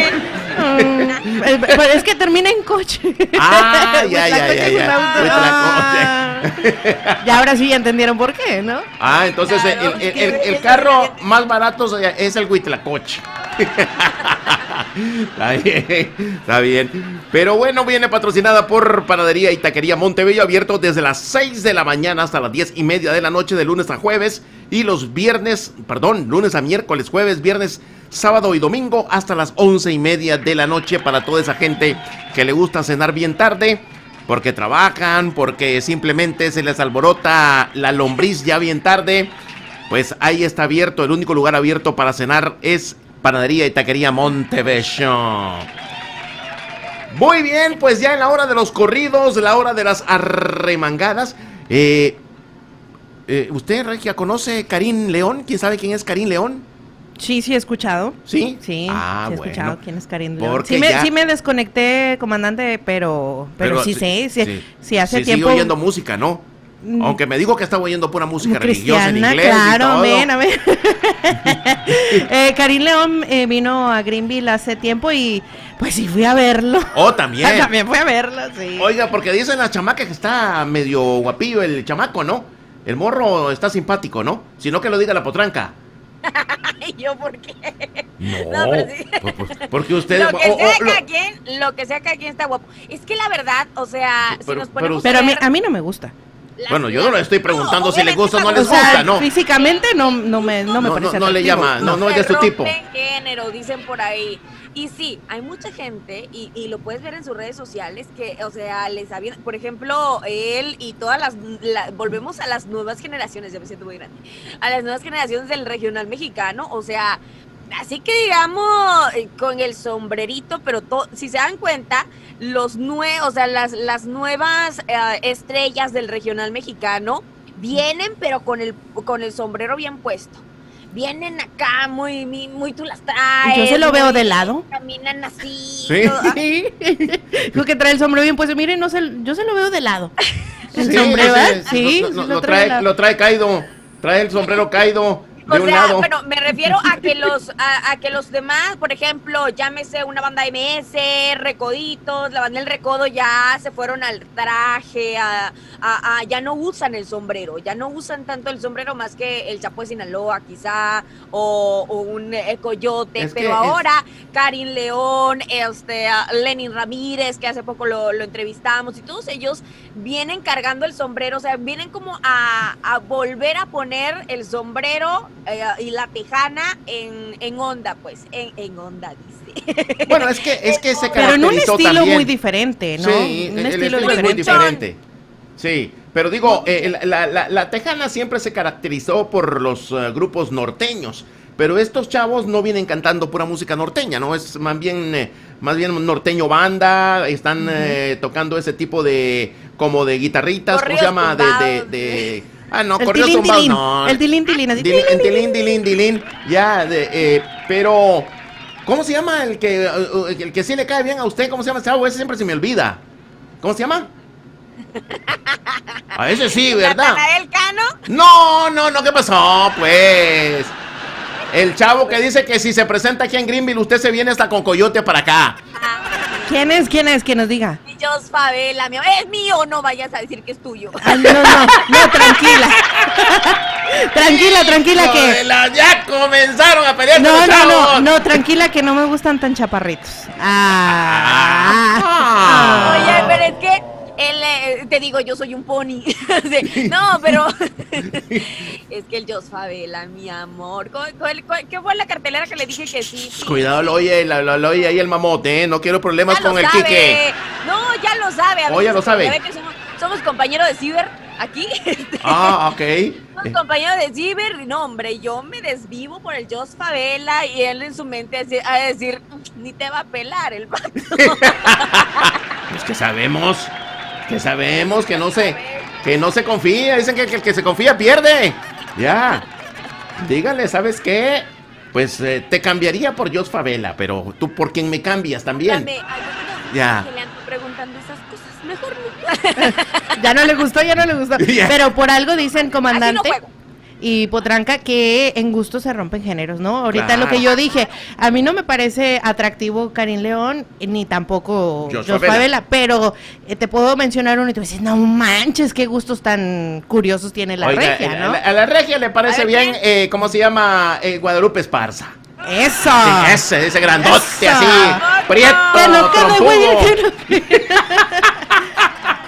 Mm, eh, pero es que termina en coche. Ah, ya, ya, ya, Huitlacoche es un ya. Ya ahora sí ya entendieron por qué, ¿no? Ah, entonces Claro, el, el- carro más barato es el huitlacoche. está bien, está bien. Pero bueno, viene patrocinada por Panadería y Taquería Montebello, abierto desde las 6 de la mañana hasta las 10 y media de la noche, de lunes a jueves. Y los viernes, perdón, lunes a miércoles, jueves, viernes, sábado y domingo hasta las 11 y media de la noche para toda esa gente que le gusta cenar bien tarde. Porque trabajan, porque simplemente se les alborota la lombriz ya bien tarde. Pues ahí está abierto, el único lugar abierto para cenar es Panadería y Taquería Montevecchio. Muy bien, pues ya en la hora de los corridos, la hora de las arremangadas. Eh, eh, ¿Usted, Regia, conoce Karim León? ¿Quién sabe quién es Karim León? Sí, sí he escuchado. ¿Sí? Sí, Ah, sí he bueno. escuchado quién es Karim León. Sí me, sí me desconecté, comandante, pero, pero, sí sé, sí, sí, hace sí, tiempo. oyendo música, ¿no? Mm. Aunque me digo que estaba oyendo pura música religiosa en cristiana, inglés y claro, todo. amén, amén. eh, Karim León eh, vino a Greenville hace tiempo y pues sí fui a verlo. Oh, también. También fui a verlo, sí. Oiga, porque dicen la chamaca que está medio guapillo el chamaco, ¿no? El morro está simpático, ¿no? Si no que lo diga la potranca. Ay, ¿yo por qué? No, No, pero sí. por- por- porque usted... Lo que oh, sea oh, lo- quien, lo que sea cada quien está guapo. Es que la verdad, o sea, si Pero- nos ponemos pero a mí, ver a mí no me gusta. las- Bueno, yo no le estoy preguntando si le gusta o no les O sea, gusta, ¿no? físicamente no, no me, no me No, parece no, no le llama, no, no es de su tipo. rompen género, dicen por ahí. Y sí, hay mucha gente, y, y lo puedes ver en sus redes sociales, que, o sea, les habían, por ejemplo, él y todas las, la- volvemos a las nuevas generaciones, ya me siento muy grande, a las nuevas generaciones del regional mexicano, o sea, así que digamos, eh, con el sombrerito, pero si se dan cuenta, los nuevos, o sea, las, las nuevas eh, estrellas del regional mexicano vienen, pero con el, con el sombrero bien puesto. Vienen acá muy, muy, muy tú las traes. Yo se lo veo muy- de lado. Caminan así. Sí. todo- ah, que trae el sombrero bien puesto. Miren, no se, yo se lo veo de lado. El Sí, sombrero. Sí, lo, sí lo- lo lo trae lo trae caído. Trae el sombrero caído O sea, lado. bueno, me refiero a que los a, a que los demás, por ejemplo, llámese una banda MS, Recoditos, la banda del Recodo ya se fueron al traje, a, a- a- ya no usan el sombrero, ya no usan tanto el sombrero más que el chapo de Sinaloa quizá, o, o un eh, coyote, Es pero es- ahora Karin León, este, Lenin Ramírez, que hace poco lo, lo entrevistamos, y todos ellos vienen cargando el sombrero, o sea, vienen como a volver a poner el sombrero eh, y la tejana en, en onda, pues, en, en onda, dice. Bueno, es que, es que se Pero en un caracterizó estilo también. muy diferente, ¿no? Sí, un el estilo, estilo es muy diferente. Sí, pero digo, eh, la, la- la Tejana siempre se caracterizó por los eh, grupos norteños. Pero estos chavos no vienen cantando pura música norteña, ¿no? Es más bien, eh, más bien norteño banda, están eh, tocando ese tipo de, como de guitarritas, ¿cómo se llama? De, de, tumbados. de- ah, no, El corridos tilín, tumbados, tilín, no. el tilín, tilín, así, Dilín, tilín, dilín, dilín, dilín, ya, de, eh, pero, ¿cómo se llama el que, el que sí le cae bien a usted? ¿Cómo se llama ese chavo? Ese siempre se me olvida. ¿Cómo se llama? A ese sí, ¿verdad? Natanael Cano, No, no, no, ¿qué pasó? Pues. El chavo que dice que si se presenta aquí en Greenville, usted se viene hasta con coyote para acá. ¿Quién es? ¿Quién es? Que nos diga. Jos Favela, mi amor, es mío, no vayas a decir que es tuyo. No, no, no, tranquila. tranquila, tranquila que. Ya comenzaron a pelear No, con los no, no, no, tranquila que no me gustan tan chaparritos. Ah. Digo, yo soy un pony. Sí, no, pero es que el Jos Favela, mi amor. ¿Cuál- cuál- cuál- ¿Qué fue la cartelera que le dije que sí? sí? Cuidado, lo oye, lo, lo- lo oye ahí el mamote, ¿eh? No quiero problemas Ya con el sabe. Quique. No, ya lo sabe. Oh, ya lo sabe. Somos, somos compañeros de Ciber aquí. Ah, ok. Somos compañeros de Ciber. No, hombre, yo me desvivo por el Jos Favela y él en su mente a decir, ni te va a pelar el vato. Pues que sabemos, que sabemos que no se, que no se confía. Dicen que, que el que se confía pierde. Ya. Dígale, ¿sabes qué? Pues eh, te cambiaría por Jos Favela, pero tú por quién me cambias también. Dame, Ya. Que le ando preguntando esas cosas. Mejor no. Ya no le gustó, ya no le gustó. Pero por algo dicen, Así no comandante. juego. Y Potranca que en gusto se rompen géneros, ¿no? Ahorita Claro. lo que yo dije, a mí no me parece atractivo Karim León ni tampoco Jos Jos Favela. Favela, pero eh, te puedo mencionar uno y te dices, no manches, qué gustos tan curiosos tiene la Oiga, regia, a ¿no? la- a la regia le parece bien, eh, ¿cómo se llama? Eh, Guadalupe Esparza. Eso. Sí, ese, ese grandote Eso. así, prieto, Que no quede trompudo. güey, que no quede.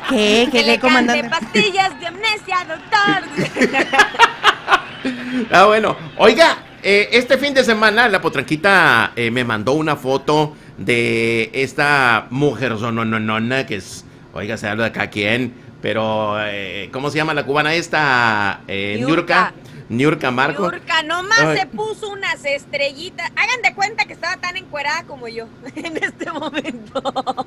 ¿Qué? Pastillas de amnesia, doctor. Ah, bueno. Oiga, eh, este fin de semana la potranquita eh, me mandó una foto de esta mujer zonononona que es, oiga, se habla de acá quién, pero eh, ¿cómo se llama la cubana esta? Eh. Niurka Marco. Yurka, nomás Ay. se puso unas estrellitas. Hagan de cuenta que estaba tan encuerada como yo en este momento.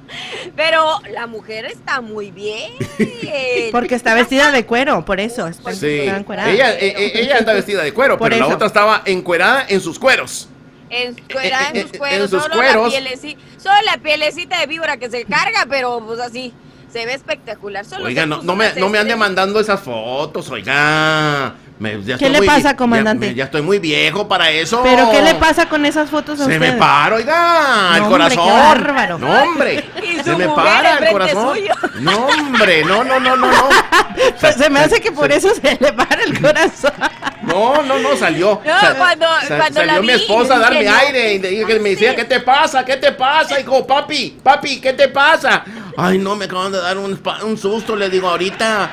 Pero la mujer está muy bien. Porque está vestida de cuero, por eso. Está, Sí, está encuerada. ella, eh, eh, ella anda vestida de cuero, Por pero la otra estaba encuerada en sus cueros. Encuerada Eh, eh, en sus cueros. en sus solo cueros. La pieleci- solo la pielecita de víbora que se carga, pero pues así. Se ve espectacular. Solo Oiga, no, me, no me ande mandando esas fotos, oiga. Me- ya ¿Qué le muy- pasa, ya- comandante? me- Ya, estoy muy viejo para eso. ¿Pero qué le pasa con esas fotos a Se me para, oiga, el No, hombre, qué corazón. bárbaro. No, hombre. Y Se me para el corazón. suyo. No, hombre, no, no, no, no, no. Pues se me hace que por eso se le para el corazón. No, no, no, salió. No, cuando- cuando salió la mi esposa a darme no. aire y le- me decía, Sí. ¿qué te pasa? ¿Qué te pasa? Hijo, papi, papi, ¿qué te pasa? Ay, no, me acaban de dar un susto, le digo, ahorita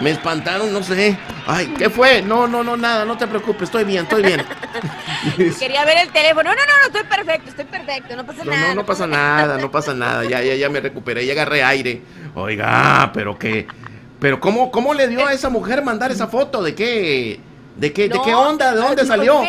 me espantaron, no sé. Ay, ¿qué fue? No, no, no, nada, no te preocupes, estoy bien, estoy bien. Quería ver el teléfono. No, no, no, estoy perfecto, estoy perfecto. No pasa No, nada. no, no pasa nada, no pasa nada. Ya, ya, ya me recuperé, ya agarré aire. Oiga, pero qué, pero cómo, cómo le dio a esa mujer mandar esa foto? ¿De qué, de qué, de No, qué onda? ¿De dónde no, salió?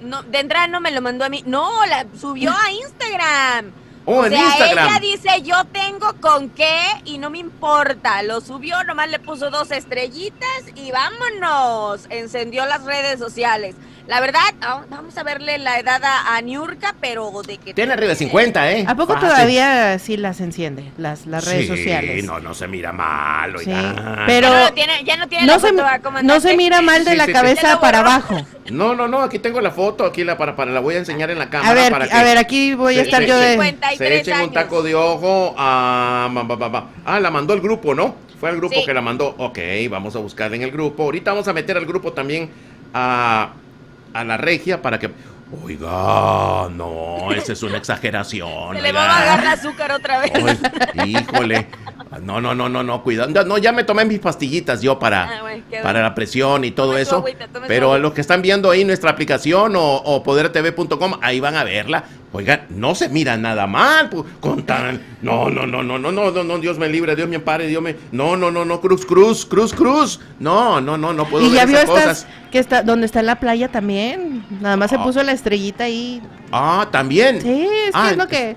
No, de entrada no me lo mandó a mí. No, la subió a Instagram. Oh, o en sea, Instagram. ella dice, yo tengo con qué y no me importa. Lo subió, nomás le puso dos estrellitas y vámonos. Encendió las redes sociales. La verdad, vamos a verle la edad a, a Niurka, pero de que... Tiene arriba de 50, ¿eh? ¿A poco Fácil. todavía sí las enciende, las, las redes Sí, sociales? no, no se mira mal, Sí, oiga. pero Ya no tiene, ya no tiene no la se, foto, no se mira mal de Sí, la sí, sí. ¿Ya cabeza para abajo. No, no, no, aquí tengo la foto, aquí la para, para la voy a enseñar en la cámara A ver, para que a ver, aquí voy a Sí, estar sí, yo sí. de... 53 se echen un taco de ojo a Ah, la mandó el grupo, ¿no? Fue el grupo Sí. que la mandó. Ok, vamos a buscar en el grupo. Ahorita vamos a meter al grupo también a, a la regia para que. Oiga, no, esa es una exageración. Se le va a bajar el azúcar otra vez. Híjole. No, no, no, no, no, cuidado. No, no, ya me tomé mis pastillitas yo para, Ah, bueno, para la presión y todo Tome eso. agüita, Pero los que están viendo ahí nuestra aplicación o, o podertv.com, ahí van a verla. Oigan, no se mira nada mal. Con tan. No, no, no, no, no, no, no, no, Dios me libre, Dios me ampare, Dios me. No, no, no, no, cruz, cruz, cruz, cruz. No, no, no, no puedo Y ver ya vio esas estas, cosas. que está, donde está la playa también. Nada más se Ah. puso la estrellita ahí. Ah, también. Sí, es que Ah, es lo que...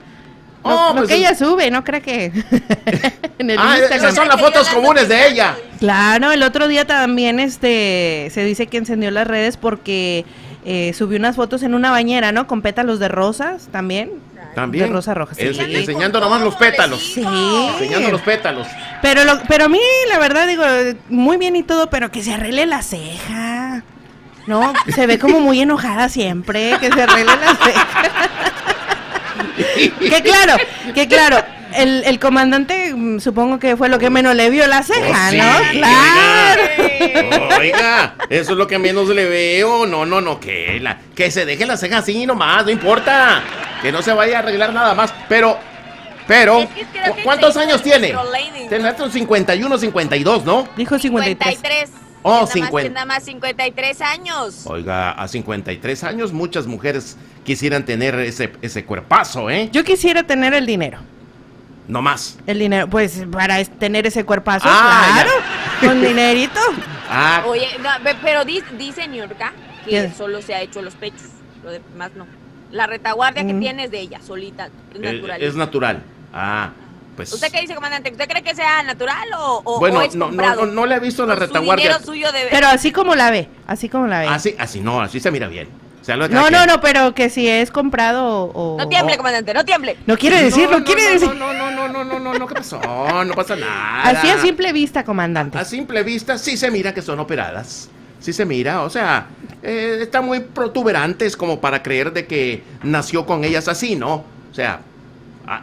Oh, lo pues que es- ella sube, ¿no cree que? en el Ah, Instagram. esas son las fotos comunes de ella. Claro, el otro día también este se dice que encendió las redes porque eh, subió unas fotos en una bañera, ¿no? Con pétalos de rosas también. También. De rosa roja, sí. Ense- enseñando nomás los pétalos. Sí. Enseñando los pétalos. Pero lo, pero a mí la verdad digo muy bien y todo, pero que se arregle la ceja. No, se ve como muy enojada siempre, que se arregle la ceja. Que claro, que claro, el, el comandante mm, supongo que fue lo que menos le vio la ceja, Oh, sí, ¿no? Claro. oiga. Oiga, eso es lo que menos le veo. No, no, no, que la, que se deje la ceja así nomás, no importa. Que no se vaya a arreglar nada más. Pero, pero, Es que creo ¿cu- que ¿cuántos años tiene? Tiene 51, 52, ¿no? Dijo 53. 53. Oh, Nada más, 50. Nada más 53 años. Oiga, a 53 años muchas mujeres quisieran tener ese, ese cuerpazo, ¿eh? Yo quisiera tener el dinero. No más. El dinero, pues para tener ese cuerpazo, Ah, claro, con dinerito. Ah, Oye, no, pero di- dice Niurka que ¿Qué? solo se ha hecho los pechos. Lo demás no. La retaguardia que Mm. tiene es de ella, solita. Es eh, natural. es natural. Ah, pues. ¿Usted qué dice, comandante? ¿Usted cree que sea natural o, o- Bueno, o es no, no, comprado? no, no le he visto la su retaguardia. dinero suyo de... Pero así como la ve, así como la ve. Así, así no, así se mira bien. O sea, no, no, no, pero que si es comprado o... No tiemble, comandante, no tiemble. No quiere decir, no, no, quiere no, decir. No, no, no, no, no, no, no, ¿qué pasó? No pasa nada. Así a simple vista, comandante. A simple vista sí se mira que son operadas. Sí se mira, o sea, eh, están muy protuberantes como para creer de que nació con ellas así, ¿no? O sea,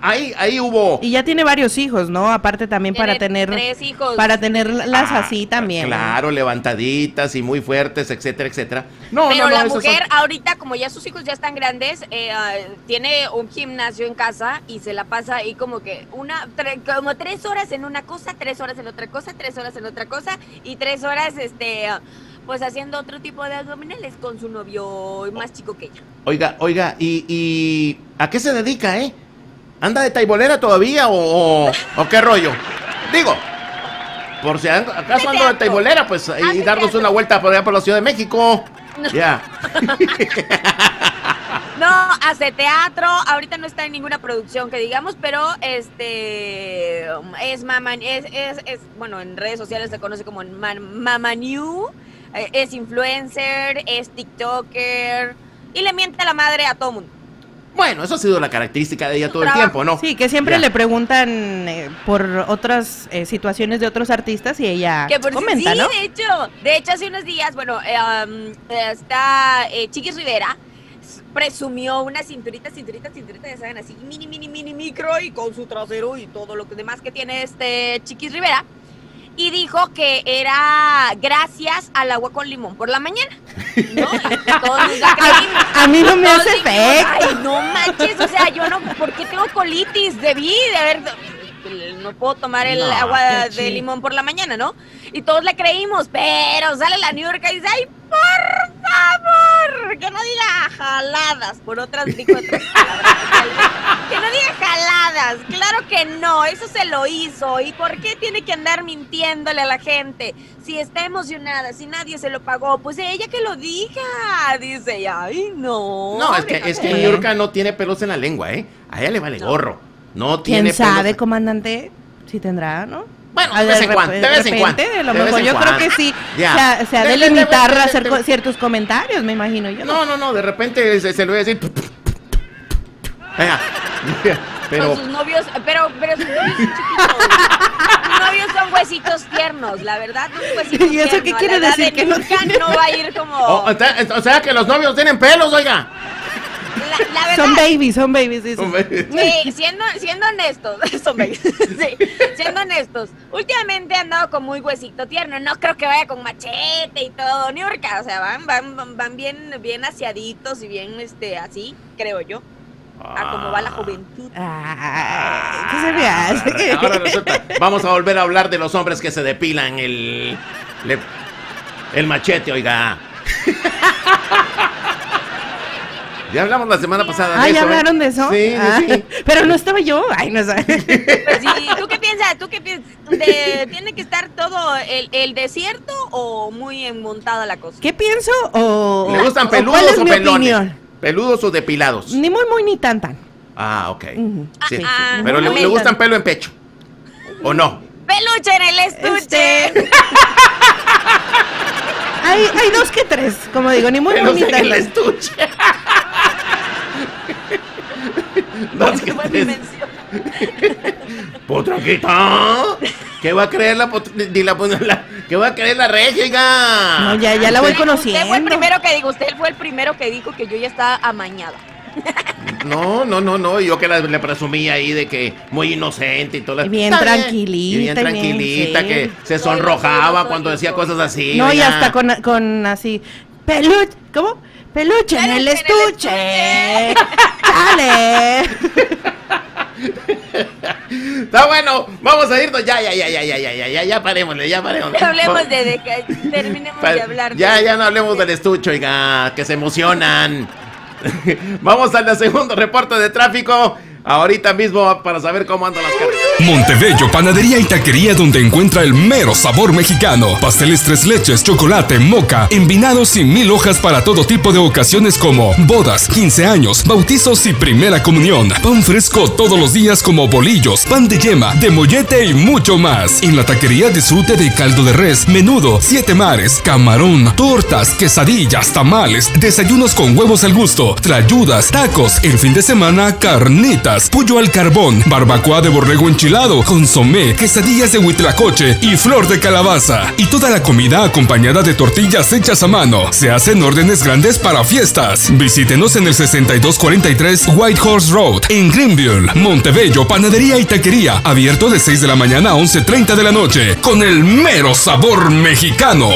ahí, ahí hubo... Y ya tiene varios hijos, ¿no? Aparte también para tener... tres hijos. Para tenerlas Ah, así también. Claro, levantaditas y muy fuertes, etcétera, etcétera. No, Pero no, no, la son- mujer ahorita, como ya sus hijos ya están grandes, eh, ah, tiene un gimnasio en casa y se la pasa ahí como que una, tre- como tres horas en una cosa, tres horas en otra cosa, tres horas en otra cosa y tres horas, este, ah, pues haciendo otro tipo de abdominales con su novio más chico que ella. Oiga, oiga, ¿y, y a qué se dedica, eh? ¿Anda de taibolera todavía o, o, o qué rollo? Digo, por si acaso ando de taibolera, pues ahí Hace darnos una vuelta por allá por la Ciudad de México. Ya. No, hace teatro, ahorita no está en ninguna producción que digamos, pero este es Mama, es, es, es bueno, en redes sociales se conoce como Man- Mama New, eh, es influencer, es TikToker y le miente a la madre a todo mundo. Bueno, eso ha sido la característica de ella todo el tiempo, ¿no? Sí, que siempre Ya. le preguntan eh, por otras eh, situaciones de otros artistas y ella Que por comenta, sí, ¿no? de hecho, de hecho hace unos días, bueno, eh, um, está eh, Chiquis Rivera presumió una cinturita, cinturita, cinturita, ya saben, así mini, mini, mini micro y con su trasero y todo lo que demás que tiene este Chiquis Rivera. Y dijo que era gracias al agua con limón por la mañana. ¿no? Creímos. A mí no me hace dijimos, efecto. Ay, no manches, o sea, yo no, ¿por qué tengo colitis? Debí de haber, no puedo tomar el No, agua de limón por la mañana, ¿no? Y todos le creímos, pero sale la New York y dice, ay, por favor, que no diga jaladas, por otras, dijo otras palabras, que no diga jaladas, claro que no, eso se lo hizo, ¿y por qué tiene que andar mintiéndole a la gente? Si está emocionada, si nadie se lo pagó, pues ella que lo diga, dice ay, no. No, es que, es que ver". Niurka no tiene pelos en la lengua, ¿eh? A ella le vale gorro. No tiene ¿Quién sabe, pelos. comandante? Si tendrá, ¿no? Bueno, de vez en de cuando, de vez en cuando. a lo mejor yo creo que sí Ya. se ha, se ha de, De- de- de- limitar a hacer de- ciertos comentarios, me imagino yo. No, no, no, de repente se, se lo voy a decir. Venga. Pero Con sus novios, pero, pero sus novios son chiquitos. Sus novios son huesitos tiernos, la verdad, un huesito ¿Y eso qué quiere decir? de Que no nunca tiene- no va a ir como... o, o sea- o sea que los novios tienen pelos, oiga. La, la verdad, Son babies, son babies. sí, sí. Sí, siendo, siendo honestos, son babies. Sí, siendo honestos, últimamente he andado con muy huesito tierno, no creo que vaya con machete y todo, ni urca, o sea, van, van, van- bien, bien aseaditos y bien, este, así, creo yo, a cómo va la juventud. Ay, ¿Qué se me hace? Ahora resulta, vamos a volver a hablar de los hombres que se depilan el. el machete, oiga. Ya hablamos la semana pasada de Ah, eso. ¿ya ¿eh? hablaron de eso? Sí, Ah, sí. Pero no estaba yo. Ay, no sé. Pues sí, ¿tú qué piensas? ¿Tú qué piensas? ¿Tiene que estar todo el, el desierto o muy enmontada la cosa? ¿Qué pienso? O, ¿Le gustan o peludos ¿Cuál es o mi pelones? opinión? ¿Peludos o depilados? Ni muy, muy, ni tan, tan. Ah, ok. Sí. Ah, Pero le, le gustan pelo en pecho. ¿O no? Peluche en el estuche. Este- Hay, hay dos que tres, como digo, ni muy, muy, ni en tan, el tan. estuche. Dos que Esa fue mi tres. mención. Potranquita. ¿Qué va a creer la, la, la- ¿Qué va a creer la regia? No, ya, ya la voy conociendo. Usted fue el primero que dijo, usted fue el primero que dijo que yo ya estaba amañada. No, no, no, no. Yo que la- le presumí ahí de que muy inocente y todo. Y bien tranquilita, Y bien tranquilita, sí. que se Soy sonrojaba cuando decía cosas así. No, y hasta con, con así. Peluche. ¿Cómo? Peluche en el Peluche en el estuche. Dale. Está bueno. Vamos a irnos. Ya, ya, ya, ya, ya, ya, ya, ya, ya, parémosle, ya parémosle. Hablemos de, de que terminemos de hablar. Ya, ya no hablemos del estuche, oiga, que se emocionan. Vamos al segundo reporte de tráfico. Ahorita mismo para saber cómo andan las carreras. Montebello, panadería y taquería donde encuentra el mero sabor mexicano. Pasteles tres leches, chocolate, moca, envinados y mil hojas para todo tipo de ocasiones como bodas, 15 años, bautizos y primera comunión. Pan fresco todos los días como bolillos, pan de yema, de mollete y mucho más. En la taquería disfrute de caldo de res, menudo, siete mares, camarón, tortas, quesadillas, tamales, desayunos con huevos al gusto, trayudas, tacos, el fin de semana, carnitas, pollo al carbón, barbacoa de borrego enchilado, consomé, quesadillas de huitlacoche y flor de calabaza. Y toda la comida acompañada de tortillas hechas a mano. Se hacen órdenes grandes para fiestas. Visítenos en el 6243 White Horse Road, en Greenville, Montebello, Panadería y Taquería. Abierto de 6 de la mañana a 11.30 de la noche. Con el mero sabor mexicano.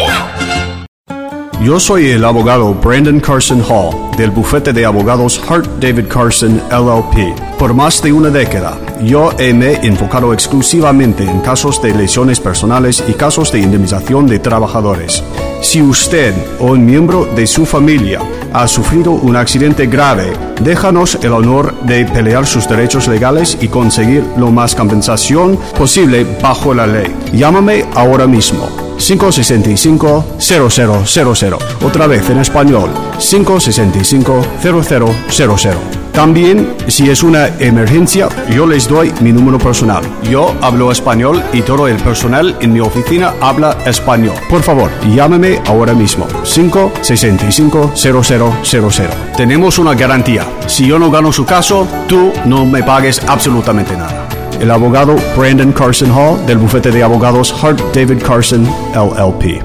Yo soy el abogado Brandon Carson Hall del bufete de abogados Hart David Carson LLP. Por más de una década, yo he me enfocado exclusivamente en casos de lesiones personales y casos de indemnización de trabajadores. Si usted o un miembro de su familia ha sufrido un accidente grave, déjanos el honor de pelear sus derechos legales y conseguir lo más compensación posible bajo la ley. Llámame ahora mismo. 565-0000. Otra vez en español. 565-0000. También, si es una emergencia, yo les doy mi número personal. Yo hablo español y todo el personal en mi oficina habla español. Por favor, llámeme ahora mismo. 565-0000. Tenemos una garantía. Si yo no gano su caso, tú no me pagues absolutamente nada. El abogado Brandon Carson Hall del bufete de abogados Hart David Carson LLP.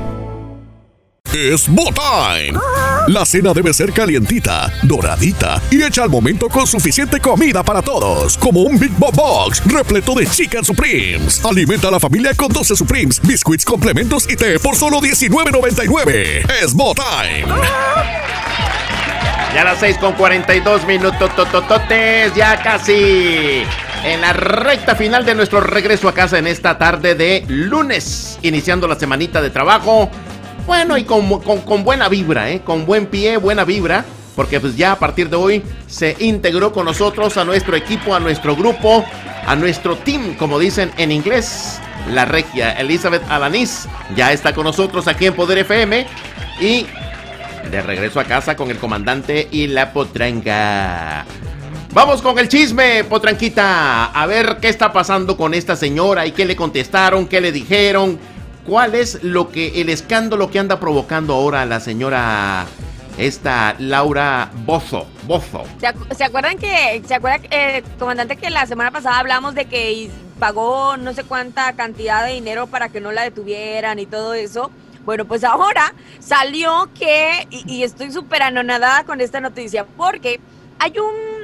Es Time. La cena debe ser calientita, doradita y hecha al momento con suficiente comida para todos, como un Big Bob Box repleto de Chicken Supremes. Alimenta a la familia con 12 Supremes, biscuits, complementos y té por solo $19.99. Es Time. Ya a las 6 con 42 minutos, totototes, ya casi en la recta final de nuestro regreso a casa en esta tarde de lunes, iniciando la semanita de trabajo. Bueno, y con, buena vibra, ¿eh? Con buen pie, buena vibra. Porque pues ya a partir de hoy se integró con nosotros a nuestro equipo, a nuestro grupo, a nuestro team, como dicen en inglés. La regia Elizabeth Alanis ya está con nosotros aquí en Poder FM. Y de regreso a casa con el comandante y la potranga. Vamos con el chisme, potranquita. A ver qué está pasando con esta señora y qué le contestaron, qué le dijeron. ¿Cuál es lo que el escándalo que anda provocando ahora la señora esta Laura Bozo? Bozo. ¿Se, acu- se acuerdan que, se acuerda, eh, comandante, que la semana pasada hablamos de que pagó no sé cuánta cantidad de dinero para que no la detuvieran y todo eso? Bueno, pues ahora salió que, y, y estoy súper anonadada con esta noticia, porque hay un,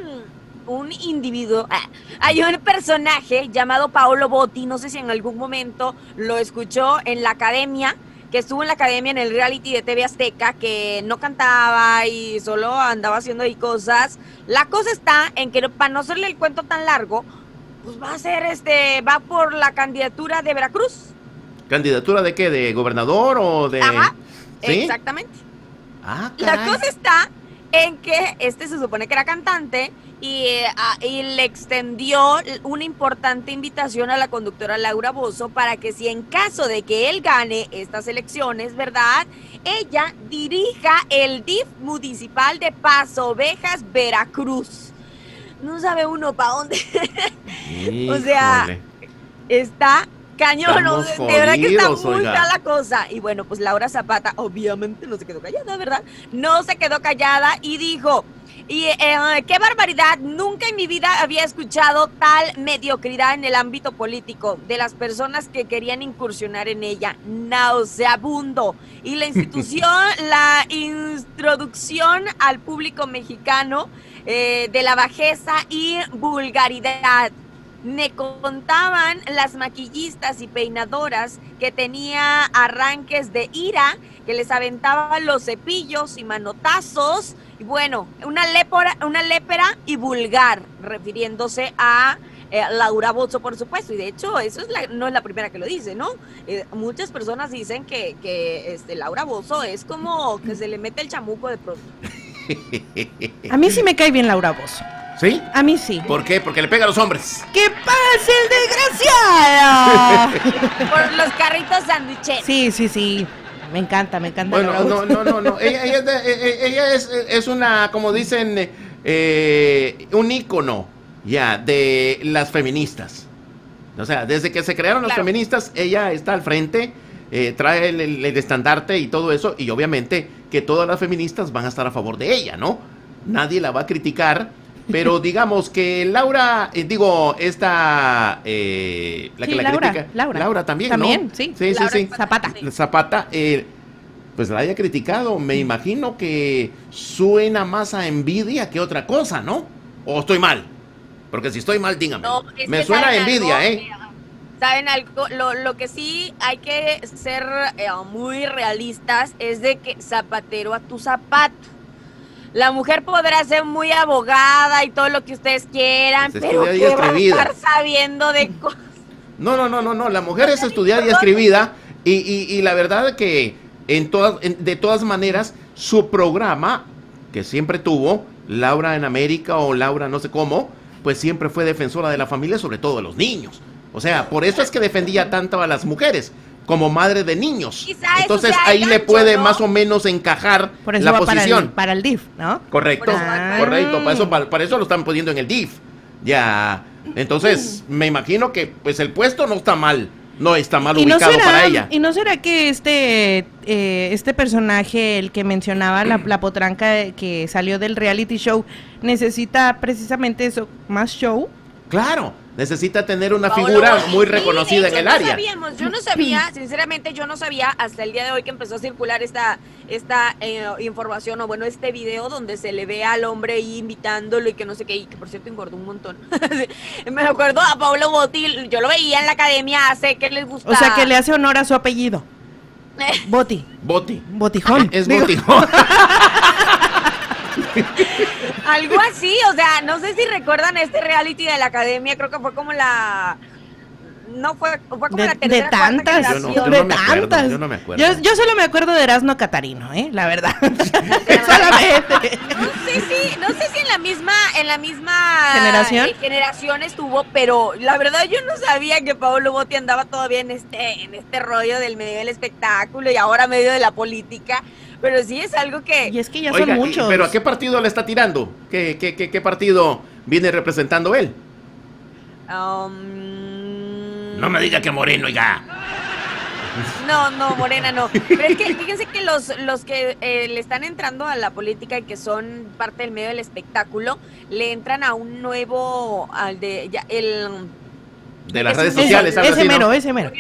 un individuo, ah, hay un personaje llamado Paolo Botti, no sé si en algún momento lo escuchó en la academia, que estuvo en la academia en el reality de TV Azteca, que no cantaba y solo andaba haciendo ahí cosas. La cosa está en que para no hacerle el cuento tan largo, pues va a ser este, va por la candidatura de Veracruz. ¿Candidatura de qué? ¿De gobernador o de.? Ajá, ¿Sí? exactamente. Ah, La cosa está en que este se supone que era cantante y, eh, a- y le extendió una importante invitación a la conductora Laura Bozo para que si en caso de que él gane estas elecciones, ¿verdad? Ella dirija el DIF municipal de Paso Ovejas, Veracruz. No sabe uno para dónde. o sea, está cañón, ¿no? Estamos de verdad que está muy oiga. la cosa. Y bueno, pues Laura Zapata obviamente no se quedó callada, ¿verdad? No se quedó callada y dijo, y eh, qué barbaridad, nunca en mi vida había escuchado tal mediocridad en el ámbito político de las personas que querían incursionar en ella, nauseabundo. Y la institución, la introducción al público mexicano eh, de la bajeza y vulgaridad. Me contaban las maquillistas y peinadoras que tenía arranques de ira, que les aventaban los cepillos y manotazos. Y bueno, una lépora, una lépera y vulgar, refiriéndose a eh, Laura Bozzo, por supuesto. Y de hecho, eso es la- no es la primera que lo dice, ¿no? Eh, muchas personas dicen que, que este, Laura Bozzo es como que se le mete el chamuco de pronto. A mí sí me cae bien Laura Bozo. ¿Sí? A mí sí. ¿Por qué? Porque le pega a los hombres. ¡Que pase el desgraciado! Por los carritos sandwicheros. Sí, sí, sí. Me encanta, me encanta. Bueno, Laura no, Bozo. no, no, no. Ella, ella es, de- eh, ella es, es una, como dicen, eh, un ícono ya de las feministas. O sea, desde que se crearon las feministas, ella está al frente, eh, trae el, el- el estandarte y todo eso, y obviamente que todas las feministas van a estar a favor de ella, ¿no? Nadie la va a criticar, pero digamos que Laura, eh, digo, esta, eh, la Sí, que la Laura, critica, Laura. también, También, ¿no? sí. sí, sí, Laura sí. Zapata. Zapata, eh, pues la haya criticado, me imagino que suena más a envidia que otra cosa, ¿no? ¿O estoy mal? Porque si estoy mal, dígame. No, es me suena a ¿saben envidia? ¿eh? Saben algo, lo, lo que sí hay que ser eh, muy realistas es de que zapatero a tu zapato. La mujer podrá ser muy abogada y todo lo que ustedes quieran, Es pero ¿qué va a estar sabiendo de cosas? No, no, no, no, no. La mujer es estudiada y escribida. Y, y- y la verdad que en todas, en- de todas maneras, su programa, que siempre tuvo, Laura en América o Laura no sé cómo, pues siempre fue defensora de la familia, sobre todo de los niños. O sea, por eso es que defendía tanto a las mujeres como madre de niños. Quizá Entonces ahí le puede ¿no? más o menos encajar Por eso la va para posición. el, para el DIF, ¿no? Correcto, va- correcto. Para eso, para, para eso lo están poniendo en el DIF. Ya. Entonces, me imagino que pues el puesto no está mal. No está mal ¿Y no, ubicado será, para ella. ¿Y no será que este eh, este personaje, el que mencionaba, la, la potranca que salió del reality show, necesita precisamente eso, más show? Claro, necesita tener una Paolo figura muy reconocida en el no área. sabíamos, yo no sabía, sinceramente yo no sabía hasta el día de hoy que empezó a circular esta, esta eh, información o bueno, este video donde se le ve al hombre ahí invitándolo y que no sé qué, y que por cierto engordó un montón. Me acuerdo a Pablo Botti, yo lo veía en la academia hace que les gusta. O sea, que le hace honor a su apellido. Boti, Boti. Botijón. Es digo. botijón. Algo así, o sea, no sé si recuerdan este reality de la academia, creo que fue como la... No fue, fue como De, la de tercera, cuarta tantas, Yo no- generación. yo de no me acuerdo, tantas. yo no me acuerdo. Yo, yo solo me acuerdo de Erasmo Catarino, ¿eh? La verdad. Solamente. No sé si, no sé si en la misma, en la misma ¿Generación? eh, generación estuvo, pero la verdad yo no sabía que Pablo Botti andaba todavía en este, en este rollo del medio del espectáculo y ahora medio de la política. Pero sí es algo que Y es que ya Oiga, son muchos. ¿pero a qué partido le está tirando? ¿Qué, qué, qué, qué partido viene representando él? Um, No me diga que Moreno, oiga. No, no, Morena no. Pero es que fíjense que los, los que eh, le están entrando a la política y que son parte del medio del espectáculo, le entran a un nuevo, al de, ya, el... De las Ese- redes sociales, algo ese así, ¿no? mero, ese mero.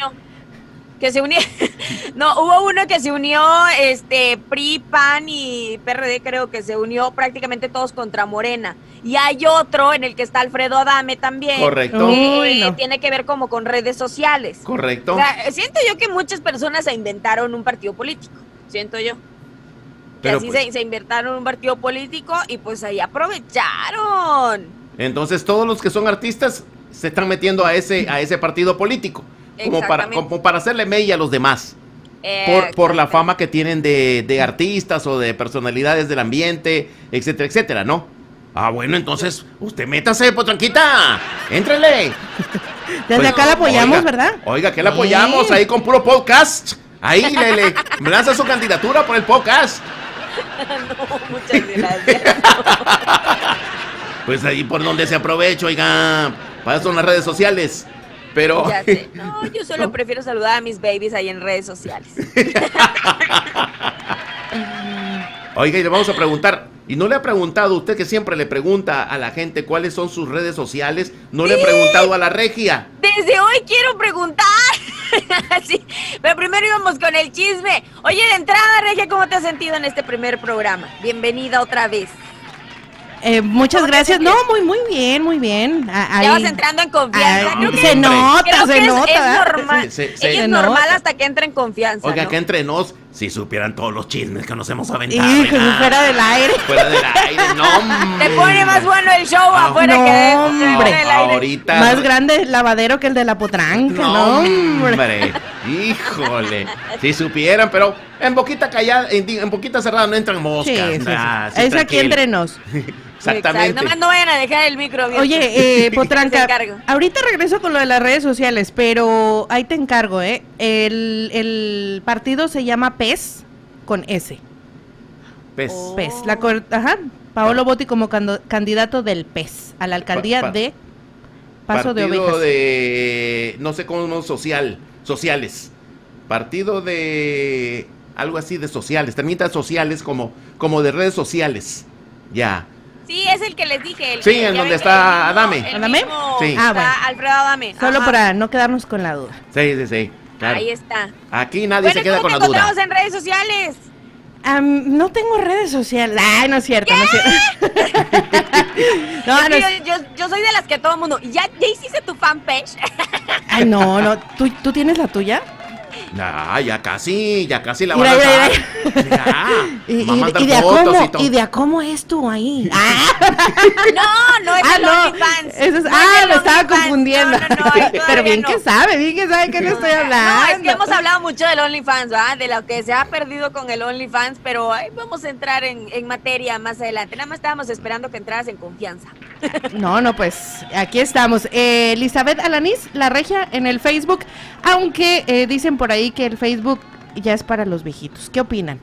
Que se unió, no, hubo uno que se unió, este, PRI, PAN y PRD creo que se unió prácticamente todos contra Morena. Y hay otro en el que está Alfredo Adame también. Correcto. que Uy, no. tiene que ver como con redes sociales. Correcto. O sea, siento yo que muchas personas se inventaron un partido político. Siento yo. Que Pero así pues- se, se inventaron un partido político y pues ahí aprovecharon. Entonces todos los que son artistas se están metiendo a ese, a ese partido político. Como para, como para hacerle mella a los demás. Por, por la fama que tienen de, de artistas o de personalidades del ambiente, etcétera, etcétera, ¿no? Ah, bueno, entonces, usted métase, potranquita. Éntrele. Desde Pues, acá la apoyamos, oiga, ¿verdad? Oiga, que la apoyamos ahí con puro podcast. Ahí le, le lanza su candidatura por el podcast. no, muchas gracias. Pues ahí por donde se aprovecha, oiga. Para eso son las redes sociales. Pero. Ya sé. No, yo solo prefiero saludar a mis babies ahí en redes sociales. Oiga, y le vamos a preguntar. Y no le ha preguntado, usted que siempre le pregunta a la gente cuáles son sus redes sociales, no le ha preguntado a la regia. Desde hoy quiero preguntar. sí, pero primero íbamos con el chisme. Oye, de entrada, Regia, ¿cómo te has sentido en este primer programa? Bienvenida otra vez. Eh, muchas gracias. No, muy, muy bien, muy bien. Ya ahí- vas entrando en confianza. Ay, Creo que- se nota, creo se nota. Es normal. Ella es nota. normal hasta que entra en confianza. Oiga, ¿no? que entre nos, si supieran todos los chismes que nos hemos aventado. Hijo, fuera del aire. Fuera del aire, no. hombre. Te pone más bueno el show afuera no, que hombre. del aire. Ahorita. Más grande el lavadero que el de la potranca, No, hombre. hombre. Híjole. Si supieran, pero en boquita callada, en, en boquita cerrada no entran moscas. Sí, sí, sí. Ah, sí, es aquí tranquilo. entre nos. Exactamente. No vayan a dejar el micro abierto. Oye, eh, Potranca, ahorita regreso con lo de las redes sociales, pero ahí te encargo, ¿eh? El, el partido se llama PES con S. Pez. Oh. PES. La ajá. Paolo Botti como candidato del PES a la alcaldía Pa- pa- de Paso de Partido Ovejas. de no sé cómo social, sociales. Partido de algo así de sociales, también está sociales como como de redes sociales. Ya. Sí, es el que les dije. El Sí, que- en donde está que el mismo- Adame. el ¿Adame? mismo Sí. está Ah, bueno. Alfredo Adame. Solo Ajá. para no quedarnos con la duda. Sí, sí, sí. Claro. Ahí está. Aquí nadie Bueno, se queda ¿cómo con la duda. encontramos en redes sociales? No tengo redes sociales. Ay, no es cierto, no es cierto. no, es- yo, yo, yo soy de las que todo el mundo. ¿Ya, ya hiciste tu fanpage? Ay, no, no. ¿Tú, ¿Tú tienes la tuya? Ah, ya casi, ya casi la van a. Ya. ¿Y, Va a y- mandar y de a fotos cómo, y todo. ¿Y de a cómo es tú ahí? Ah, No, no es ah, el no. OnlyFans. Eso es- No ah, me estaba confundiendo. No, no, no, Pero bien no. que sabe, bien que sabe que no estoy hablando. No, es que hemos hablado mucho del OnlyFans, ¿verdad? De lo que se ha perdido con el OnlyFans, pero ahí vamos a entrar en, en materia más adelante. Nada más estábamos esperando que entraras en confianza. No, no, pues aquí estamos. Eh, Elizabeth Alanis, la regia en el Facebook, aunque eh, dicen por ahí que el Facebook ya es para los viejitos. ¿Qué opinan?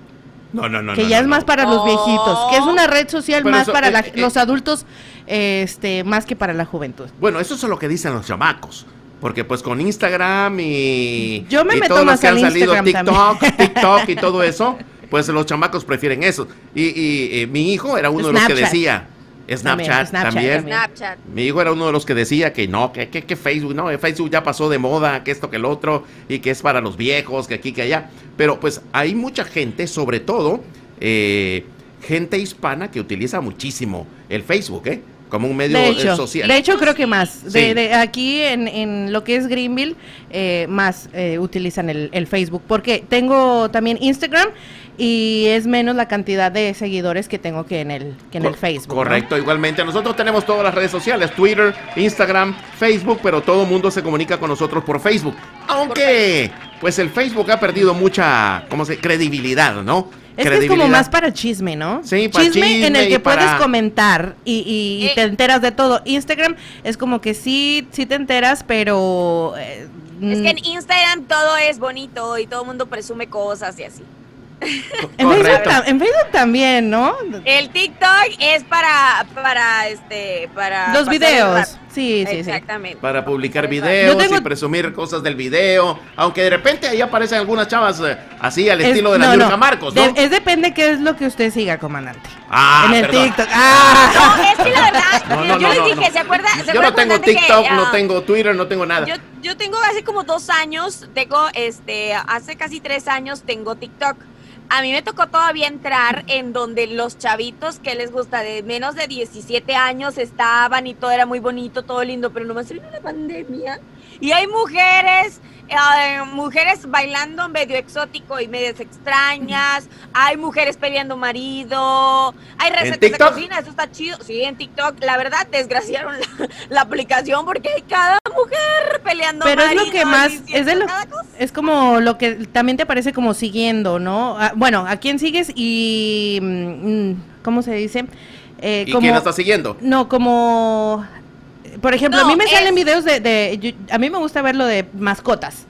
No, no, no. que no, ya no, es no. más para los viejitos, que es una red social Pero más eso, para eh, la- eh, los adultos, este, más que para la juventud. Bueno, eso es lo que dicen los chamacos. Porque pues con Instagram y... Yo me y meto todos los más que han al salido Instagram TikTok, TikTok y todo eso, pues los chamacos prefieren eso. Y, y, eh, mi hijo era uno de los que decía... Snapchat, Snapchat también. también. Snapchat. Mi hijo era uno de los que decía que no, que, que, que Facebook, no, Facebook ya pasó de moda, que esto, que el otro, y que es para los viejos, que aquí, que allá. Pero pues hay mucha gente, sobre todo, eh, gente hispana que utiliza muchísimo el Facebook, ¿eh? Como un medio De hecho, social. de hecho creo que más. De, Sí. de aquí en, en lo que es Greenville, eh, más eh, utilizan el, el Facebook. Porque tengo también Instagram y es menos la cantidad de seguidores que tengo que en el, que en el Facebook. ¿no? Correcto, igualmente. Nosotros tenemos todas las redes sociales, Twitter, Instagram, Facebook, pero todo el mundo se comunica con nosotros por Facebook. Aunque, pues el Facebook ha perdido mucha, ¿cómo se? Credibilidad, ¿no? Es que es como más para chisme, ¿no? Sí, para chisme, en chisme el y que para- puedes comentar y, y- y Eh. te enteras de todo. Instagram es como que sí, sí te enteras, pero... eh, Es que en mm, Instagram todo es bonito y todo el mundo presume cosas y así. En Facebook, ta- en Facebook también, ¿no? El TikTok es para, para, este, para... Los videos. Sí, sí, sí. Exactamente. Para publicar videos tengo- y presumir cosas del video. Aunque de repente ahí aparecen algunas chavas eh, así al Es- estilo de la no. Marcos, ¿no? De- es depende qué es lo que usted siga, comandante. Ah, en el perdón. TikTok. ¡Ah! No, es que la verdad, No, no, yo no, les dije, no. ¿se acuerda? ¿se Yo no tengo que, TikTok, no ah, tengo Twitter, no tengo nada. Yo, yo tengo hace como dos años, tengo, este, hace casi tres años tengo TikTok. A mí me tocó todavía entrar en donde los chavitos que les gusta de menos de 17 años estaban y todo era muy bonito, todo lindo, pero nomás vino la pandemia. Y hay mujeres, eh, mujeres bailando medio exótico y medias extrañas, hay mujeres peleando marido, hay recetas de cocina, eso está chido. Sí, en TikTok, la verdad, desgraciaron la, la aplicación porque hay cada mujer peleando Pero es marido. lo que más, es de lo, es como lo que también te parece como siguiendo, ¿no? Ah, bueno, ¿a quién sigues y, mm, ¿cómo se dice? Eh, ¿Y como- quién la está siguiendo? No, como, por ejemplo, a mí me es- salen videos de, de- yo- a mí me gusta ver lo de mascotas.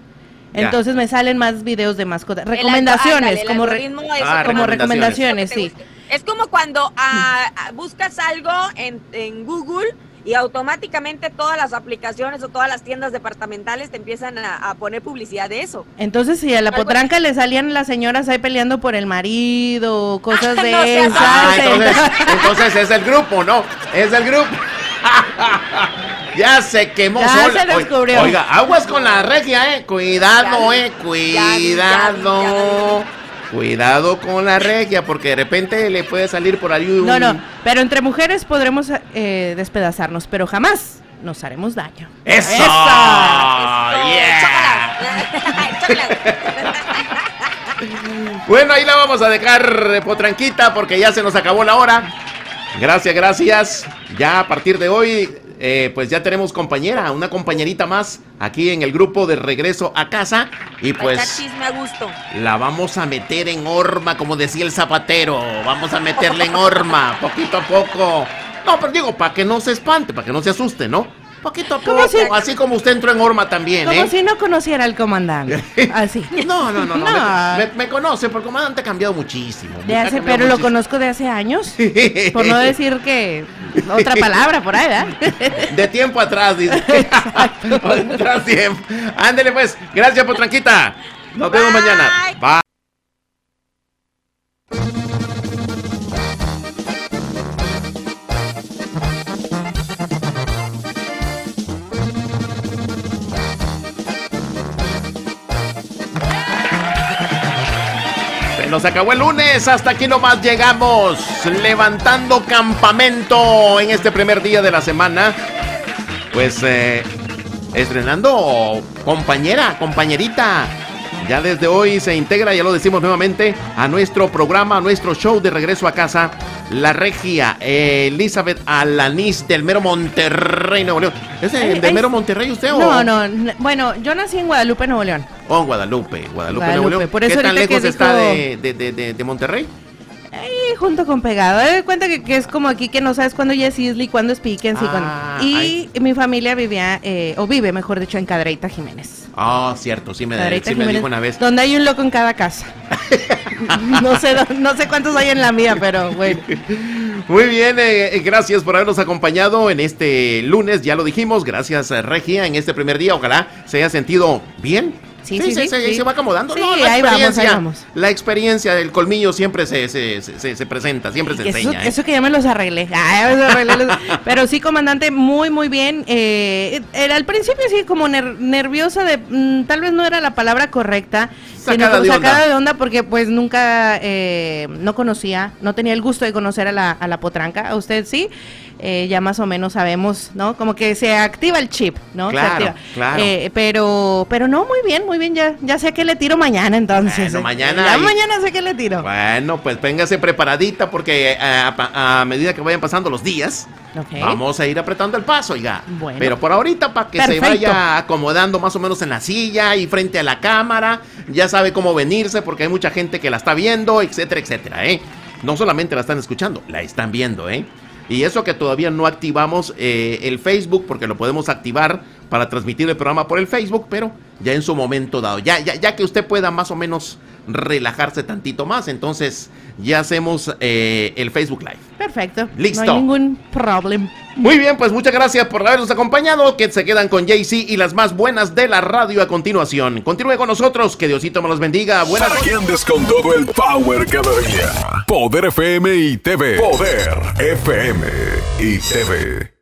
Ya. Entonces me salen más videos de mascotas. Recomendaciones, como, re- algoritmo es Ah, como recomendaciones, sí. Es como cuando ah, ah, buscas algo en, en Google y automáticamente todas las aplicaciones o todas las tiendas departamentales te empiezan a, a poner publicidad de eso. Entonces, si a la Algo potranca le salían las señoras ahí peleando por el marido, cosas de No esas. Ah, entonces, entonces es el grupo, ¿no? Es el grupo. ya se quemó Ya sola. se descubrió. Oiga, aguas con la regia, eh. Cuidado, eh. Cuidado. Cuidado con la regia, porque de repente le puede salir por ahí un. No, no, pero entre mujeres podremos eh, despedazarnos, pero jamás nos haremos daño. ¡Eso! ¡Eso! ¡Yeah! Bueno, ahí la vamos a dejar, eh, potranquita, porque ya se nos acabó la hora. Gracias, gracias. Ya a partir de hoy, eh, pues ya tenemos compañera, una compañerita más aquí en el grupo de regreso a casa. Y Pues, a gusto. la vamos a meter en horma, como decía el zapatero. Vamos a meterla en horma, poquito a poco. No, pero digo, para que no se espante, para que no se asuste, ¿no? Poquito a ¿Cómo poco, si- así como usted entró en horma también, Como ¿eh? si no conociera al comandante. Así. No, no, no, no. No. Me, conoce, porque el comandante ha cambiado muchísimo. De Ha hace, cambiado pero lo conozco de hace años. Por no decir que otra palabra por ahí, ¿verdad? De tiempo atrás, dice. Ándele pues. Gracias, Potranquita. Nos vemos mañana. Bye. Nos acabó el lunes, hasta aquí nomás llegamos, levantando campamento en este primer día de la semana. Pues eh, estrenando compañera, compañerita. Ya desde hoy se integra, ya lo decimos nuevamente, a nuestro programa, a nuestro show de regreso a casa, la regia Elizabeth Alanis del mero Monterrey, Nuevo León. ¿Es de, Ay, de mero Monterrey usted o, No, no, bueno, yo nací en Guadalupe, Nuevo León. o en Guadalupe? Guadalupe, Nuevo León. por ¿Qué tan que lejos está dijo- de- de- de Monterrey? Junto con pegado. Cuenta que, que es como aquí que no sabes cuándo ya es Isla y cuándo es cuándo- Ah, y mi familia vivía, eh, o vive, mejor dicho, en Cadreita Jiménez. Ah, cierto, sí me, Cadreita sí me Jiménez, dijo una vez. Donde hay un loco en cada casa. no sé no sé cuántos hay en la mía, pero bueno. Muy bien, eh, eh, gracias por habernos acompañado en este lunes, ya lo dijimos, gracias eh, Regia en este primer día, ojalá se haya sentido bien. Sí, sí, sí, sí. se va acomodando. Sí, No, la ahí vamos, ahí experiencia, vamos. La experiencia del colmillo siempre se, se, se- se presenta, siempre se Eso, enseña. ¿eh? eso que ya me los arreglé. Ya me los arreglé los- Pero sí, comandante, muy, muy bien. Eh, era al principio sí como ner- nerviosa de, mm, tal vez no era la palabra correcta, sino Sacada como de sacada onda. de onda porque pues nunca, eh, no conocía, no tenía el gusto de conocer a la, a la potranca. A usted sí. Eh, ya más o menos sabemos, ¿no? Como que se activa el chip, ¿no? Se Claro, activa. claro. Eh, pero, pero no, muy bien, muy bien, ya, ya sé que le tiro mañana entonces. Bueno, mañana Ya mañana sé que le tiro. Bueno, pues véngase preparadita porque eh, a, medida que vayan pasando los días, vamos a ir apretando el paso, oiga. Bueno. Pero por ahorita, para que se vaya acomodando más o menos en la silla y frente a la cámara, ya sabe cómo venirse porque hay mucha gente que la está viendo, etcétera, etcétera, ¿eh? No solamente la están escuchando, la están viendo, ¿eh? Y eso que todavía no activamos eh, el Facebook, porque lo podemos activar para transmitir el programa por el Facebook, pero ya en su momento dado, ya, ya, ya que usted pueda más o menos relajarse tantito más. Entonces ya hacemos eh, el Facebook Live. Perfecto. Listo. No hay ningún problema. Muy bien, pues muchas gracias por habernos acompañado. Que se quedan con JC y las más buenas de la radio a continuación. Continúe con nosotros. Que Diosito me los bendiga. Buenas Para que andes con todo el power cada día. Poder FM y TV. Poder FM y TV.